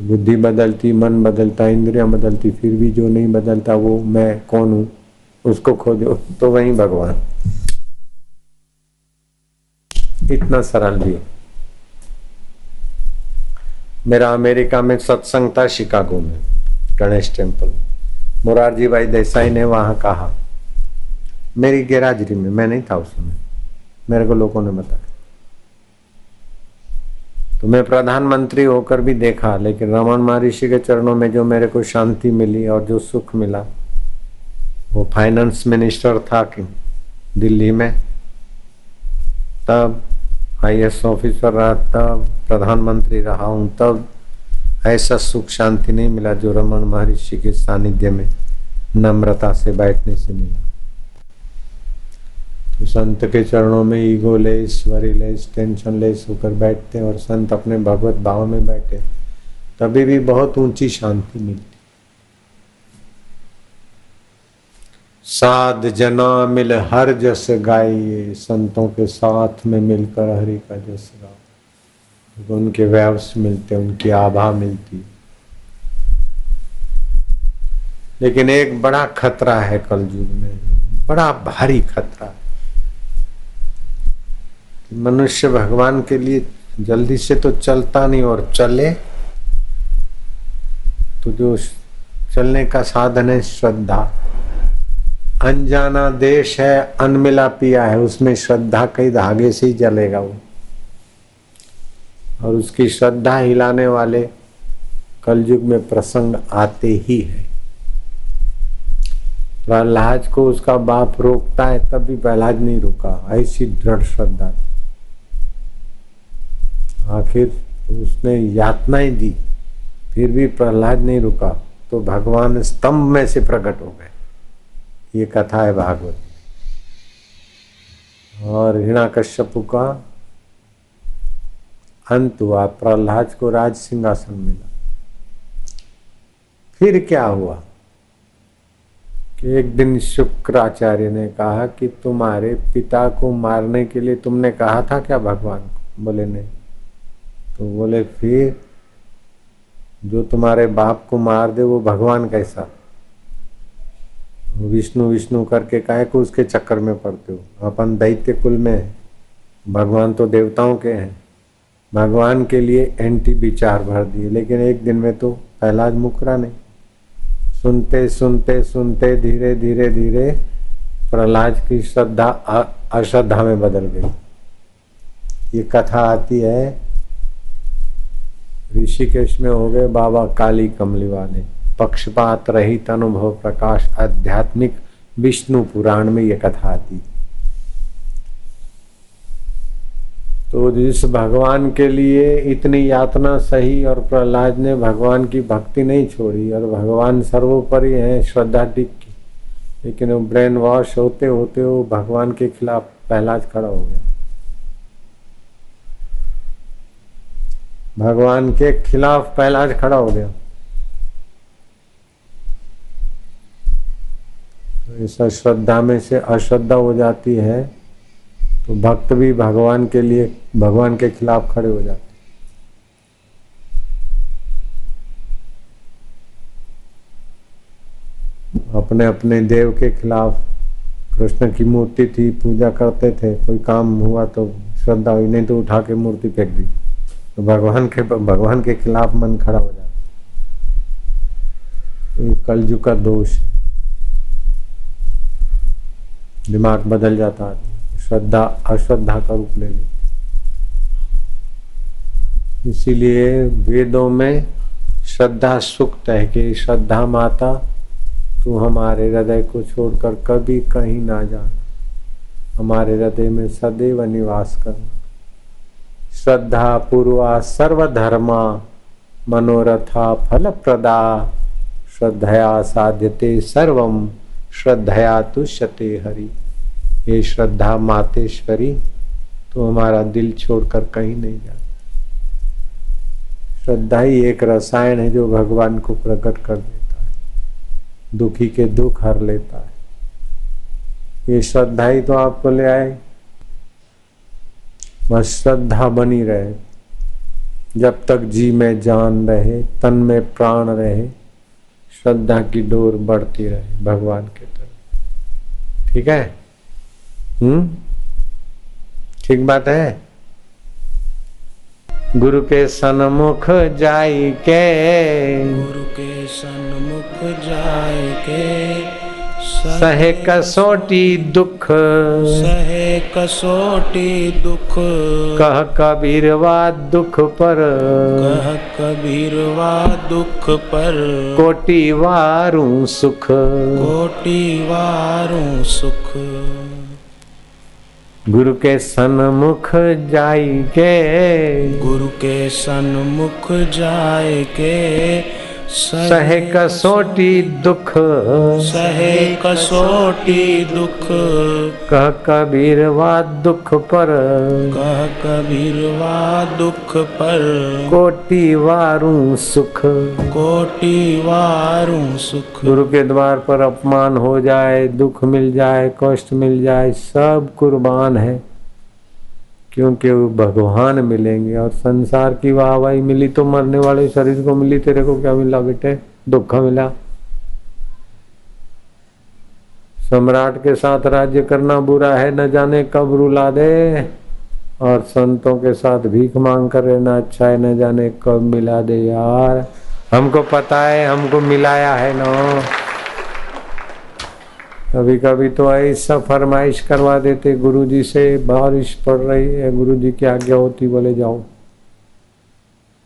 बुद्धि बदलती, मन बदलता, इंद्रिया बदलती, फिर भी जो नहीं बदलता वो मैं कौन हूँ? उसको खोजो। तो वही भगवान। इतना सरल भी। मेरा अमेरिका में सत्संग था शिकागो में, गणेश टेंपल मुरारजी भाई देसाई ने वहाँ कहा। मेरी गैराजरी में, मैं नहीं था उस समय मेरे को लोगों ने बताया। तो मैं प्रधानमंत्री होकर भी देखा, लेकिन रमन महर्षि के चरणों में जो मेरे को शांति मिली और जो सुख मिला, वो फाइनेंस मिनिस्टर था कि दिल्ली में। तब आईएएस ऑफिसर रहा, तब प्रधानमंत्री रहा हूँ, तब ऐसा सुख शांति नहीं मिला जो रमन महर्षि के सानिध्य में नम्रता से बैठने से मिला। तो संत के चरणों में ego less, worry less, tension less होकर बैठते और संत अपने भगवत भाव में बैठे तभी भी बहुत ऊँची शांति मिलती। साध जना मिल हर जस गाइए, संतों के साथ में मिलकर हरि का जस गाओ। उनके व्यवस मिलते, उनकी आभा मिलती। लेकिन एक बड़ा खतरा है कल युग में, बड़ा भारी खतरा। मनुष्य भगवान के लिए जल्दी से तो चलता नहीं और चले तो जो चलने का साधन है श्रद्धा। अनजाना देश है, अनमिला पिया है, उसमें श्रद्धा कई धागे से ही जलेगा वो। और उसकी श्रद्धा हिलाने वाले कलयुग में प्रसंग आते ही है। प्रहलाद को उसका बाप रोकता है, तब भी प्रहलाद नहीं रुका। ऐसी दृढ़ श्रद्धा थी। आखिर उसने यातनाएँ दी, फिर भी प्रहलाद नहीं रुका तो भगवान स्तंभ में से प्रकट हो गए। ये कथा है भागवत और हिणा कश्यप का अंत हुआ, प्रहलाद को राज सिंहासन मिला। फिर क्या हुआ? कि एक दिन शुक्राचार्य ने कहा कि तुम्हारे पिता को मारने के लिए तुमने कहा था क्या भगवान को? बोले, नहीं। तो बोले, फिर जो तुम्हारे बाप को मार दे, वो भगवान कैसा? विष्णु विष्णु करके काहे को उसके चक्कर में पड़ते हो। अपन दैत्य कुल में भगवान तो देवताओं के हैं। भगवान के लिए एंटी विचार भर दिए, लेकिन एक दिन में तो पहलाज मुकरा नहीं सुनते सुनते सुनते धीरे धीरे धीरे प्रहलाद की श्रद्धा अश्रद्धा में बदल गई। ये कथा आती है ऋषिकेश में हो गए बाबा काली कमली वाले पक्षपात रहित अनुभव प्रकाश आध्यात्मिक विष्णु पुराण में यह कथा आती तो जिस भगवान के लिए इतनी यातना सही और प्रहलाद ने भगवान की भक्ति नहीं छोड़ी और भगवान सर्वोपरि है श्रद्धा टिक लेकिन वो ब्रेन वॉश होते होते वो भगवान के खिलाफ प्रहलाद खड़ा हो गया। भगवान के खिलाफ पहलाज खड़ा हो गया। तो ऐसा श्रद्धा में से अश्रद्धा हो जाती है तो भक्त भी भगवान के लिए, भगवान के खिलाफ खड़े हो जाते अपने अपने देव के खिलाफ कृष्ण की मूर्ति थी, पूजा करते थे, कोई काम हुआ तो श्रद्धा हुई, नहीं तो उठा के मूर्ति फेंक दी। तो भगवान के भगवान के खिलाफ मन खड़ा हो जाता ये कलजु का दोष दिमाग बदल जाता है। श्रद्धा, अश्रद्धा का रूप ले ली इसीलिए वेदों में श्रद्धा सुक्त है कि श्रद्धा माता, तू हमारे हृदय को छोड़कर कभी कहीं ना जाना हमारे हृदय में सदैव निवास करना। श्रद्धा पूर्वा सर्वधर्मा मनोरथा फल प्रदा श्रद्धया साध्यते सर्वम श्रद्धया तुष्यते हरि। हे श्रद्धा मातेश्वरी तो हमारा दिल छोड़कर कहीं नहीं जाता। श्रद्धा ही एक रसायन है जो भगवान को प्रकट कर देता है। दुखी के दुख हर लेता है। ये श्रद्धा ही तो आपको ले आए। बस श्रद्धा बनी रहे। जब तक जी में जान रहे, तन में प्राण रहे, श्रद्धा की डोर बढ़ती रहे भगवान के तरफ़। ठीक है? हम्म? ठीक बात है? गुरु के सन्मुख जाई के। गुरु के सन्मुख जाय के। सहे कसोटी दुख। सहे कसोटी दुख। कह कबीरवा दुख पर। कह कबीरवा दुख पर। कोटि वारू सुख। कोटि वारू सुख। गुरु के सन्मुख जाई के। गुरु के सन्मुख जाय के। सहे कसोटी दुख। सहे कसोटी दुख। कह कबीर वा दुख पर। कह कबीरवा दुख पर। कोटि वारू सुख। कोटि वारू सुख। गुरु के द्वार पर अपमान हो जाए दुख मिल जाए कष्ट मिल जाए सब कुर्बान है। क्योंकि वो भगवान मिलेंगे और संसार की वाहवाही मिली तो मरने वाले शरीर को मिली, तेरे को क्या मिला बेटे? दुख मिला। सम्राट के साथ राज्य करना बुरा है, न जाने कब रुला दे। और संतों के साथ भीख मांग कर रहना अच्छा है, न जाने कब मिला दे यार। हमको पता है, हमको मिलाया है ना। कभी कभी तो ऐसा फरमाइश करवा देते, गुरुजी से बारिश पड़ रही है, गुरुजी की आज्ञा होती बोले जाओ।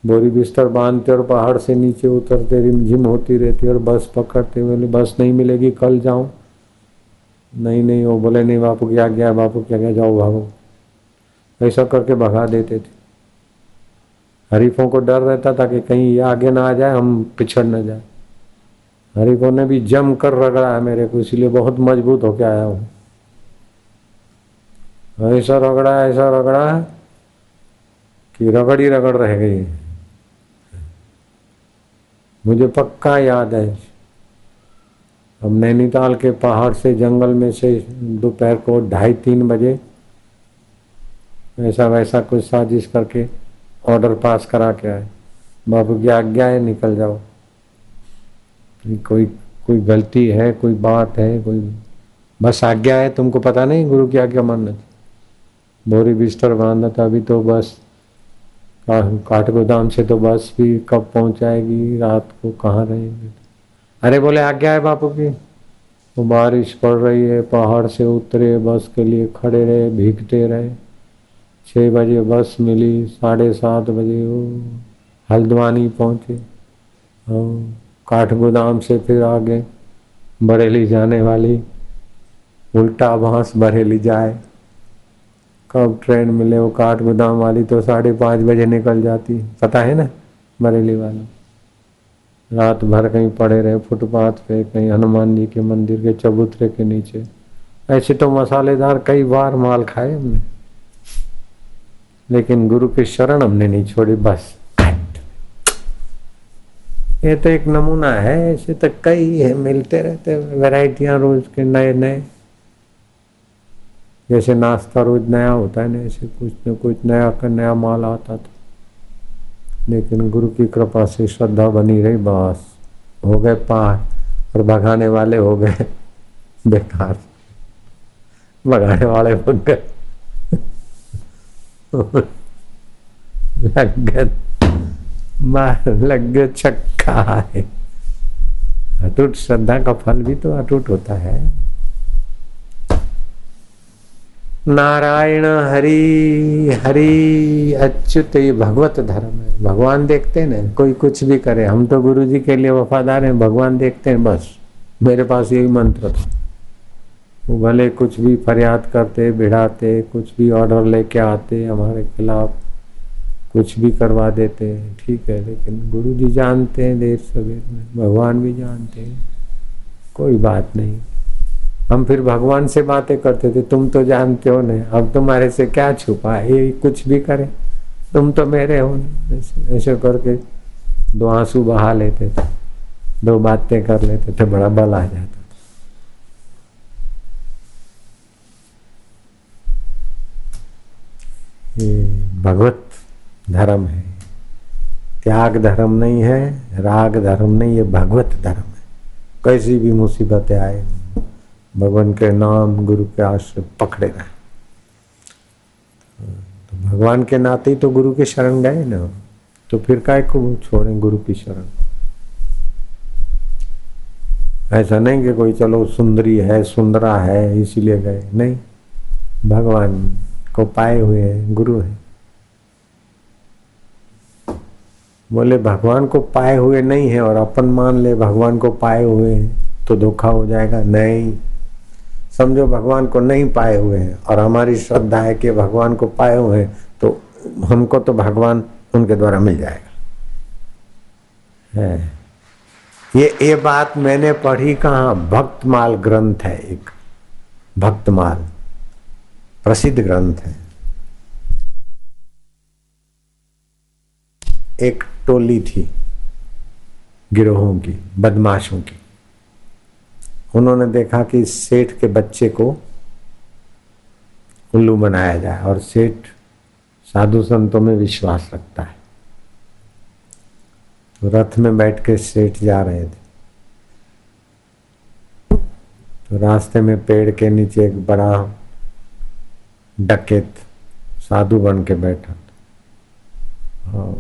बोरी बिस्तर बांधते और पहाड़ से नीचे उतरते, रिमझिम होती रहती और बस पकड़ते बोले, बस नहीं मिलेगी, कल जाऊँ नहीं नहीं, वो बोले, नहीं, बापू की आज्ञा है, बापू की आज्ञा, जाओ, भागो। ऐसा करके भगा देते थे। हरीफों को डर रहता था कि कहीं ये आगे ना आ जाए, हम पिछड़ न जाए। हरीफों ने भी जम कर रगड़ा है मेरे को, इसलिए बहुत मज़बूत होके आया हूँ। ऐसा रगड़ा ऐसा रगड़ा कि रगड़ ही रगड़ रह गई मुझे पक्का याद है। हम नैनीताल के पहाड़ से जंगल में से दोपहर को ढाई तीन बजे ऐसा वैसा कुछ साजिश करके ऑर्डर पास करा के आए। बाबू की आज्ञा है निकल जाओ। कोई कोई गलती है, कोई बात है, कोई बस आज्ञा है, तुमको पता नहीं गुरु की आज्ञा मानना बोरी बिस्तर बांधा था, अभी तो बस काठ गोदाम से तो बस भी कब पहुंचाएगी, रात को कहाँ रहेंगे? अरे बोले, आज्ञा है बापू की। वो बारिश पड़ रही है, पहाड़ से उतरे, बस के लिए खड़े रहे, भीगते रहे। छः बजे बस मिली, साढ़े सात बजे वो हल्द्वानी पहुँचे। और काठ गोदाम से फिर आगे बरेली जाने वाली। उल्टा बाँस बरेली जाए। कब ट्रेन मिले वो काठ गोदाम वाली तो साढ़े पाँच बजे निकल जाती। पता है ना? बरेली वाला। रात भर कहीं पड़े रहे, फुटपाथ पे कहीं हनुमान जी के मंदिर के चबूतरे के नीचे। ऐसे तो मसालेदार कई बार माल खाए हमने। लेकिन गुरु की शरण हमने नहीं छोड़ी, बस। ये तो एक नमूना है, ऐसे तो कई है, मिलते रहते वैरायटियाँ रोज के नए नए। जैसे नाश्ता रोज नया होता है ना, ऐसे कुछ न कुछ नया का नया माल आता था। लेकिन गुरु की कृपा से श्रद्धा बनी रही, बस, हो गए पार, और भगाने वाले हो गए, बेकार। भगाने वाले लग गए। मार लग छक्का है अटूट श्रद्धा का फल भी तो अटूट होता है। नारायण हरि हरि अच्युत, ये भगवत धर्म है। भगवान देखते हैं ना, कोई कुछ भी करे। हम तो गुरु जी के लिए वफादार हैं, भगवान देखते हैं बस। मेरे पास यही मंत्र था। वो भले कुछ भी फरियाद करते भिड़ाते कुछ भी ऑर्डर लेके आते, हमारे खिलाफ कुछ भी करवा देते हैं, ठीक है, लेकिन गुरु जी जानते हैं देर सवेर में, भगवान भी जानते हैं, कोई बात नहीं। हम फिर भगवान से बातें करते थे, तुम तो जानते हो नहीं अब तुम्हारे से क्या छुपा ये कुछ भी करे, तुम तो मेरे हो ऐसे ऐसे करके दो आँसू बहा लेते थे, दो बातें कर लेते थे, बड़ा बल आ जाता था। भगवत धर्म है। त्याग धर्म नहीं है, राग धर्म नहीं है, भगवत धर्म है। कैसी भी मुसीबतें आए, भगवान के नाम, गुरु के आश्रय पकड़े रहे। तो भगवान के नाते ही तो गुरु के शरण गए ना। तो फिर काय को छोड़े गुरु की शरण? ऐसा नहीं कि कोई, चलो, सुंदरी है, सुंदरा है, इसीलिए गए। नहीं, भगवान को पाए हुए हैं, गुरु है। बोले, भगवान को पाए हुए नहीं है और अपन मान ले भगवान को पाए हुए हैं तो धोखा हो जाएगा। नहीं, समझो भगवान को नहीं पाए हुए हैं और हमारी श्रद्धा है कि भगवान को पाए हुए हैं तो हमको तो भगवान उनके द्वारा मिल जाएगा। है। ये ये बात मैंने पढ़ी कहा? भक्तमाल ग्रंथ है एक। भक्तमाल, प्रसिद्ध ग्रंथ है। एक टोली थी, गिरोहों की, बदमाशों की। उन्होंने देखा कि सेठ के बच्चे को उल्लू बनाया जाए और सेठ साधु संतों में विश्वास रखता है। तो रथ में बैठ के सेठ जा रहे थे। तो रास्ते में पेड़ के नीचे एक बड़ा डकेत साधु बन के बैठा था।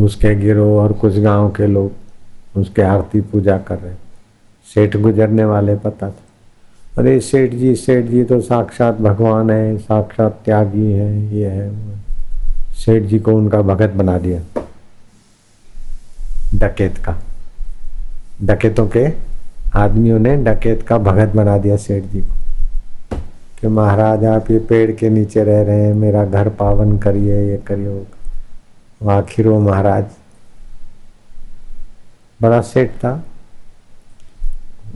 उसके गिरोह और कुछ गाँव के लोग उसके आरती पूजा कर रहे। सेठ गुजरने वाले पता था। अरे, सेठ जी सेठ जी तो साक्षात भगवान है, साक्षात त्यागी है, ये है। सेठ जी को उनका भगत बना दिया। डकेत का। डकेतों के आदमियों ने डकेत का भगत बना दिया सेठ जी को। कि महाराज, आप ये पेड़ के नीचे रह रहे हैं, मेरा घर पावन करिए, ये करिए आखिर वो महाराज। बड़ा सेठ था,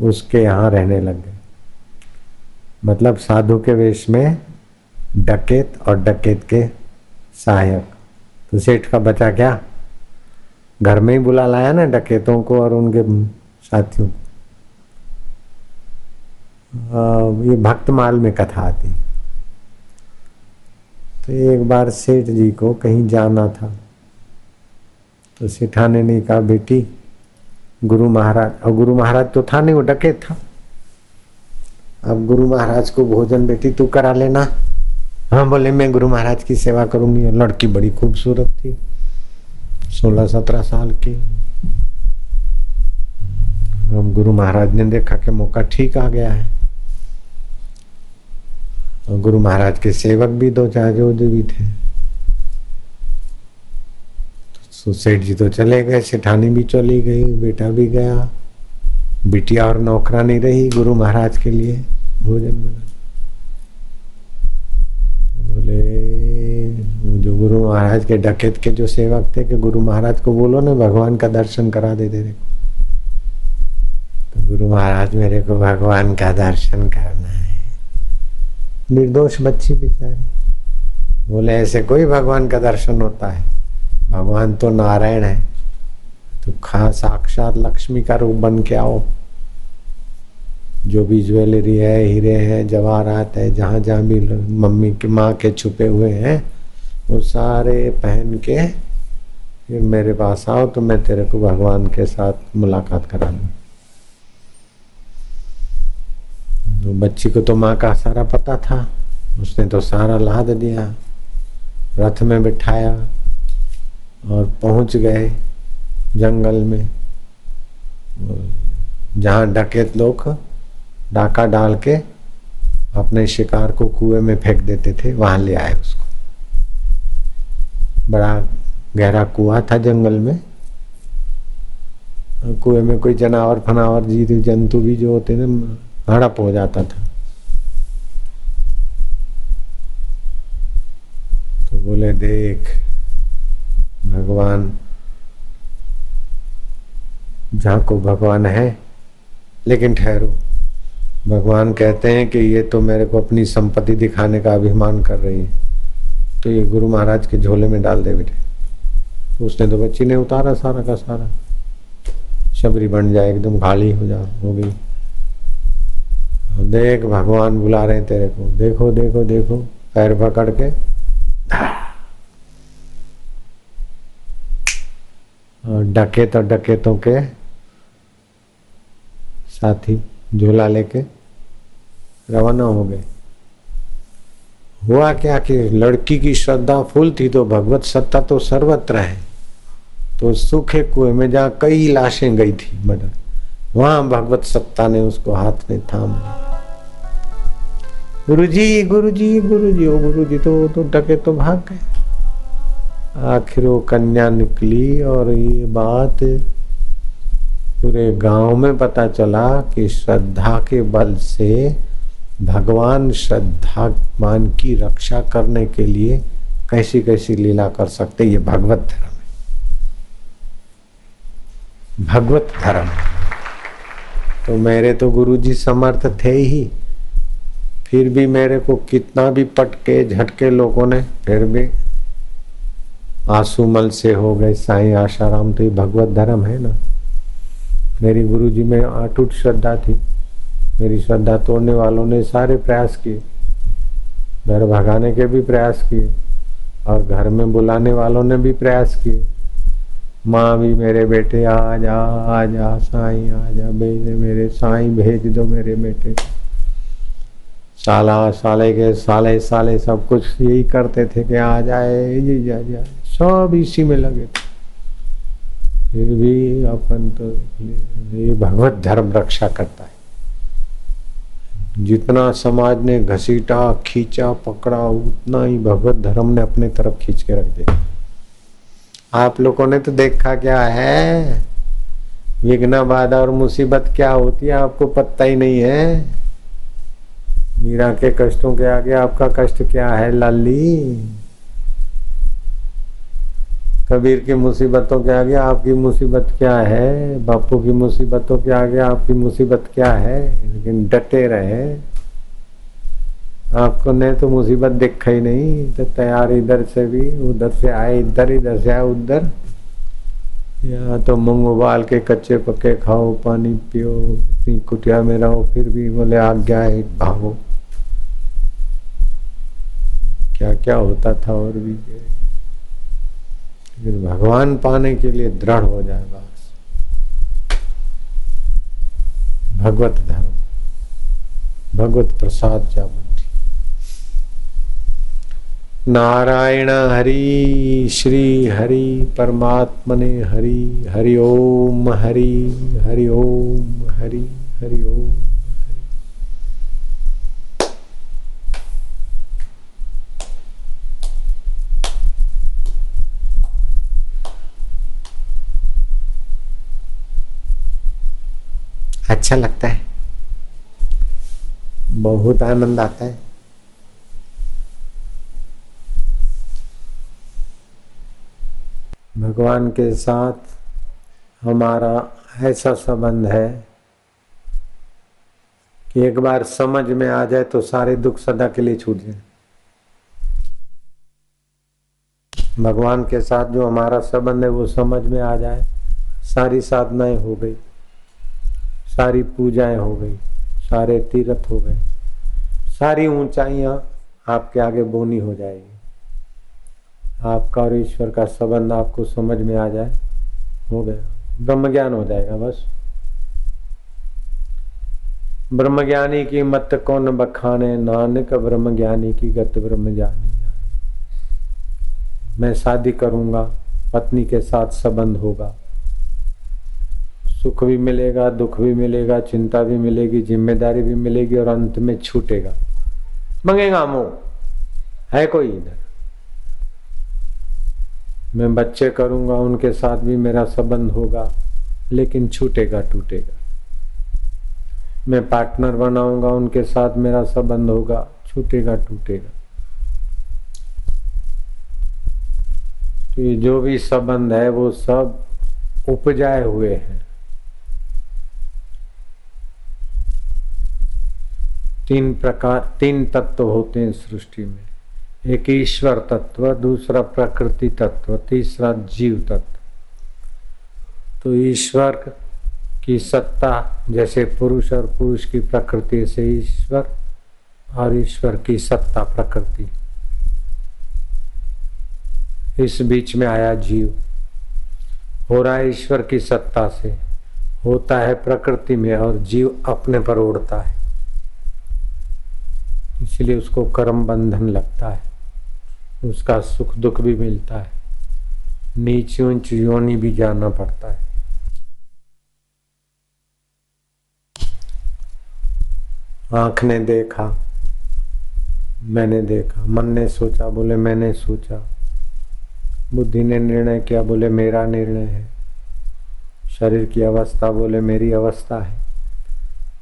उसके यहाँ रहने लग गए। मतलब साधु के वेश में डकेत और डकेत के सहायक। तो सेठ का बचा क्या? घर में ही बुला लाया ना डकेतों को और उनके साथियों को। ये भक्तमाल में कथा आती तो एक बार सेठ जी को कहीं जाना था। तो सेठाने ने कहा बेटी गुरु महाराज, और गुरु महाराज तो था नहीं, वो डकेत था। अब गुरु महाराज को भोजन बेटी तू करा लेना। हाँ बोले, मैं गुरु महाराज की सेवा करूँगी। लड़की बड़ी खूबसूरत थी, सोलह सत्रह साल की। अब गुरु महाराज ने देखा कि मौका ठीक आ गया है। और गुरु महाराज के सेवक भी दो चार जो भी थे। तो सेठ जी तो चले गए, सेठानी भी चली गई, बेटा भी गया। बिटिया और नौकरा नहीं रही गुरु महाराज के लिए, भोजन बना। बोले जो गुरु महाराज के डकेत के जो सेवक थे कि गुरु महाराज को बोलो ना, भगवान का दर्शन करा दे तेरे को तो गुरु महाराज, मेरे को भगवान का दर्शन करना है। निर्दोष बच्ची बेचारी। बोले, ऐसे कोई भगवान का दर्शन होता है? भगवान तो नारायण है। तो खा, साक्षात लक्ष्मी का रूप बन के आओ। जो भी ज्वेलरी है, हीरे हैं, जवाहरात है जहाँ जहाँ भी मम्मी की, माँ के छुपे हुए हैं, वो सारे पहन के फिर मेरे पास आओ तो मैं तेरे को भगवान के साथ मुलाकात करा दूँ तो बच्ची को तो माँ का सारा पता था, उसने तो सारा लाद दिया, रथ में बिठाया। और पहुँच गए जंगल में। जहाँ डकेत लोग, डाका डाल के अपने शिकार को कुएँ में फेंक देते थे, वहाँ ले आए उसको। बड़ा गहरा कुआ था जंगल में। कुएँ में कोई जनावर फनावर, जीव जंतु भी जो होते थे, हड़प हो जाता था। तो बोले, देख भगवान, जहाँ को भगवान है, लेकिन ठहरो। भगवान कहते हैं कि ये तो मेरे को अपनी संपत्ति दिखाने का अभिमान कर रही है। तो ये गुरु महाराज के झोले में डाल दे बेटे। तो उसने तो बच्ची ने उतारा सारा का सारा। शबरी बन जाए एकदम खाली हो जा, हो गई। देख, भगवान बुला रहे हैं तेरे को। देखो देखो देखो, पैर पकड़ के और डके तो डकेतों के, साथी झूला लेके रवाना हो गए। हुआ क्या कि लड़की की श्रद्धा फुल थी तो भगवत सत्ता तो सर्वत्र है। तो सूखे कुएँ में जहाँ कई लाशें गई थी मर्डर वहाँ भगवत सत्ता ने उसको हाथ में थाम लिया। गुरु जी गुरु जी गुरु जी ओ गुरु जी तो तो डके तो भाग गए। आखिर वो कन्या निकली और ये बात पूरे गाँव में पता चला कि श्रद्धा के बल से भगवान श्रद्धा मान की रक्षा करने के लिए कैसी कैसी लीला कर सकते ये भगवत धर्म है। भगवत धर्म। तो मेरे तो गुरुजी समर्थ थे ही। फिर भी मेरे को कितना भी पटके, झटके लोगों ने, फिर भी आंसूमल से हो गए, साईं आशाराम तो ये भगवत धर्म है ना। मेरी गुरु जी में अटूट श्रद्धा थी। मेरी श्रद्धा तोड़ने वालों ने सारे प्रयास किए। घर भगाने के भी प्रयास किए और घर में बुलाने वालों ने भी प्रयास किए। माँ भी मेरे बेटे, आ जा आ जा, साई, आ जा, भेज मेरे, साई, भेज दो मेरे बेटे। साला, साले के साले साले सब कुछ यही करते थे कि आ जाए जी, जा। जाए सब इसी में लगे थे। फिर भी अपन तो ये भगवत धर्म रक्षा करता है। जितना समाज ने घसीटा, खींचा, पकड़ा, उतना ही भगवत धर्म ने अपने तरफ़ खींच के रख दिया। आप लोगों ने तो देखा क्या है? विघ्न बाधा और मुसीबत क्या होती है आपको पता ही नहीं है। मीरा के कष्टों के आगे आपका कष्ट क्या है, लाली? कबीर की मुसीबतों के आगे आपकी मुसीबत क्या है? बापू की मुसीबतों के आगे आपकी मुसीबत क्या है? लेकिन डटे रहे। आपको ने तो मुसीबत देखा ही नहीं तो तैयार इधर से भी, उधर से आए, इधर इधर से आए, उधर। या तो मूंग उबाल के कच्चे पक्के खाओ, पानी पियो इतनी कुटिया में रहो, फिर भी बोले, आज्ञा है, भागो। क्या क्या होता था और भी। लेकिन भगवान पाने के लिए दृढ़ हो जाए बस। भगवत धर्म, भगवत प्रसाद जावन नारायण हरि, श्री हरि, परमात्मने हरि हरि ओम हरि हरि ओम हरि हरि ओम। अच्छा लगता है। बहुत आनंद आता है। भगवान के साथ हमारा ऐसा संबंध है कि एक बार समझ में आ जाए तो सारे दुख सदा के लिए छूट जाए। भगवान के साथ जो हमारा संबंध है वो समझ में आ जाए। सारी साधनाएँ हो गई। सारी पूजाएँ हो गई, सारे तीर्थ हो गए। सारी ऊंचाइयाँ आपके आगे बोनी हो जाएगी। आपका और ईश्वर का संबंध आपको समझ में आ जाए, हो गया। ब्रह्म ज्ञान हो जाएगा बस। ब्रह्म ज्ञानी की मत कौन बखाने, नानक ब्रह्म ज्ञानी की गत ब्रह्म ज्ञानी मैं शादी करूँगा, पत्नी के साथ संबंध होगा। सुख भी मिलेगा, दुख भी मिलेगा, चिंता भी मिलेगी, ज़िम्मेदारी भी मिलेगी और अंत में छूटेगा। मंगेगा मुँह। है कोई इधर? मैं बच्चे करूँगा, उनके साथ भी मेरा संबंध होगा, लेकिन छूटेगा, टूटेगा। मैं पार्टनर बनाऊँगा, उनके साथ मेरा संबंध होगा, छूटेगा, टूटेगा। तो ये जो भी संबंध है, वो सब उपजाए हुए हैं। तीन प्रकार, तीन तत्व होते हैं सृष्टि में। एक ईश्वर तत्व, दूसरा प्रकृति तत्व, तीसरा जीव तत्व। तो ईश्वर की सत्ता जैसे पुरुष और पुरुष की प्रकृति से ईश्वर, और ईश्वर की सत्ता प्रकृति। इस बीच में आया जीव। हो रहा है ईश्वर की सत्ता से। होता है प्रकृति में और जीव अपने पर उड़ता है। इसलिए उसको कर्म बंधन लगता है। उसका सुख दुख भी मिलता है। नीच ऊंच योनि भी जाना पड़ता है। आँख ने देखा, मैंने देखा, मन ने सोचा, बोले मैंने सोचा। बुद्धि ने निर्णय किया, बोले मेरा निर्णय है। शरीर की अवस्था, बोले मेरी अवस्था है।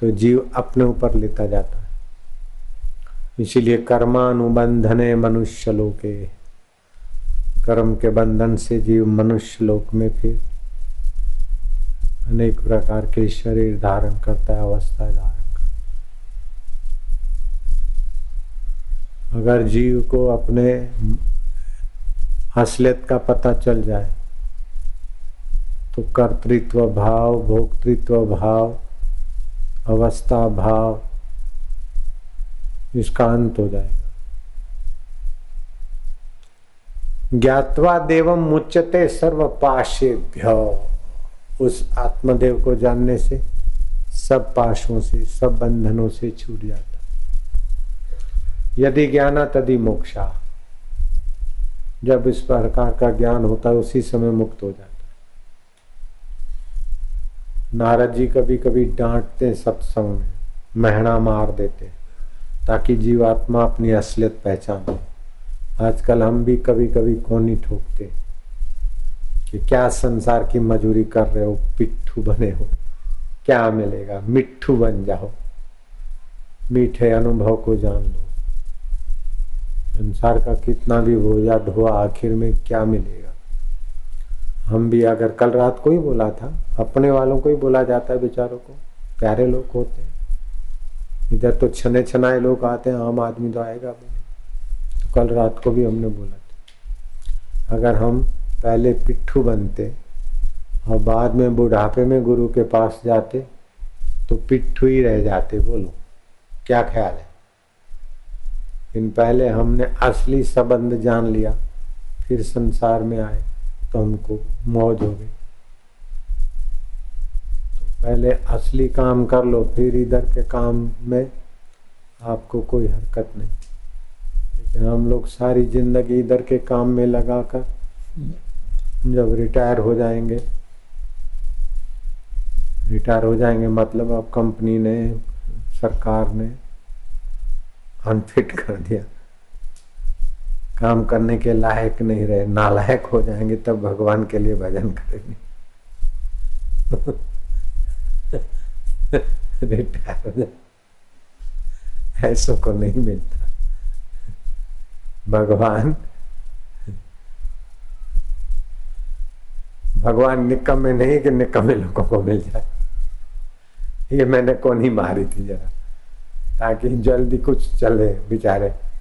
तो जीव अपने ऊपर लेता जाता है। इसीलिए कर्मानुबंधने मनुष्य लोके कर्म के बंधन से जीव मनुष्य लोक में फिर अनेक प्रकार के शरीर धारण करता है अवस्था धारण करता अगर जीव को अपने असलियत का पता चल जाए तो कर्तृत्व भाव, भोक्तृत्व भाव, अवस्था भाव इसका अंत हो जाएगा। ज्ञातवा देवम मुच्यते सर्व पाशेभ्य उस आत्मदेव को जानने से सब पाशों से, सब बंधनों से छूट जाता यदि ज्ञाना तदि मोक्षा। जब इस प्रकार का ज्ञान होता है, उसी समय मुक्त हो जाता है। नारद जी कभी कभी डांटते सत्संग में महना मार देते ताकि जीवात्मा अपनी असलियत पहचाने। आजकल हम भी कभी कभी कोनी ठोकते कि क्या संसार की मजूरी कर रहे हो, पिट्ठू बने हो, क्या मिलेगा, मिट्ठू बन जाओ। मीठे अनुभव को जान लो। संसार का कितना भी भोजा धोआ आखिर में क्या मिलेगा? हम भी अगर कल रात को ही बोला था, अपने वालों को ही बोला जाता है बेचारों को। प्यारे लोग होते हैं। इधर तो छने छनाए लोग आते हैं, आम आदमी तो आएगा भी तो कल रात को भी हमने बोला था, अगर हम पहले पिट्ठू बनते और बाद में बुढ़ापे में गुरु के पास जाते तो पिट्ठू ही रह जाते, बोलो, क्या ख्याल है? इन पहले हमने असली संबंध जान लिया, फिर संसार में आए तो हमको मौज हो गई। पहले असली काम कर लो, फिर इधर के काम में आपको कोई हरकत नहीं। लेकिन हम लोग सारी ज़िंदगी इधर के काम में लगा कर जब रिटायर हो जाएँगे, रिटायर हो जाएँगे मतलब अब कंपनी ने, सरकार ने अनफिट कर दिया। काम करने के लायक नहीं रहे, नालायक हो जाएँगे, तब भगवान के लिए भजन करेंगे। ऐसों को नहीं मिलता। भगवान भगवान निकम्मे नहीं कि निकम्मे लोगों को मिल जाए। ये मैंने को नहीं मारी थी जरा, ताकि जल्दी कुछ चले, बेचारे।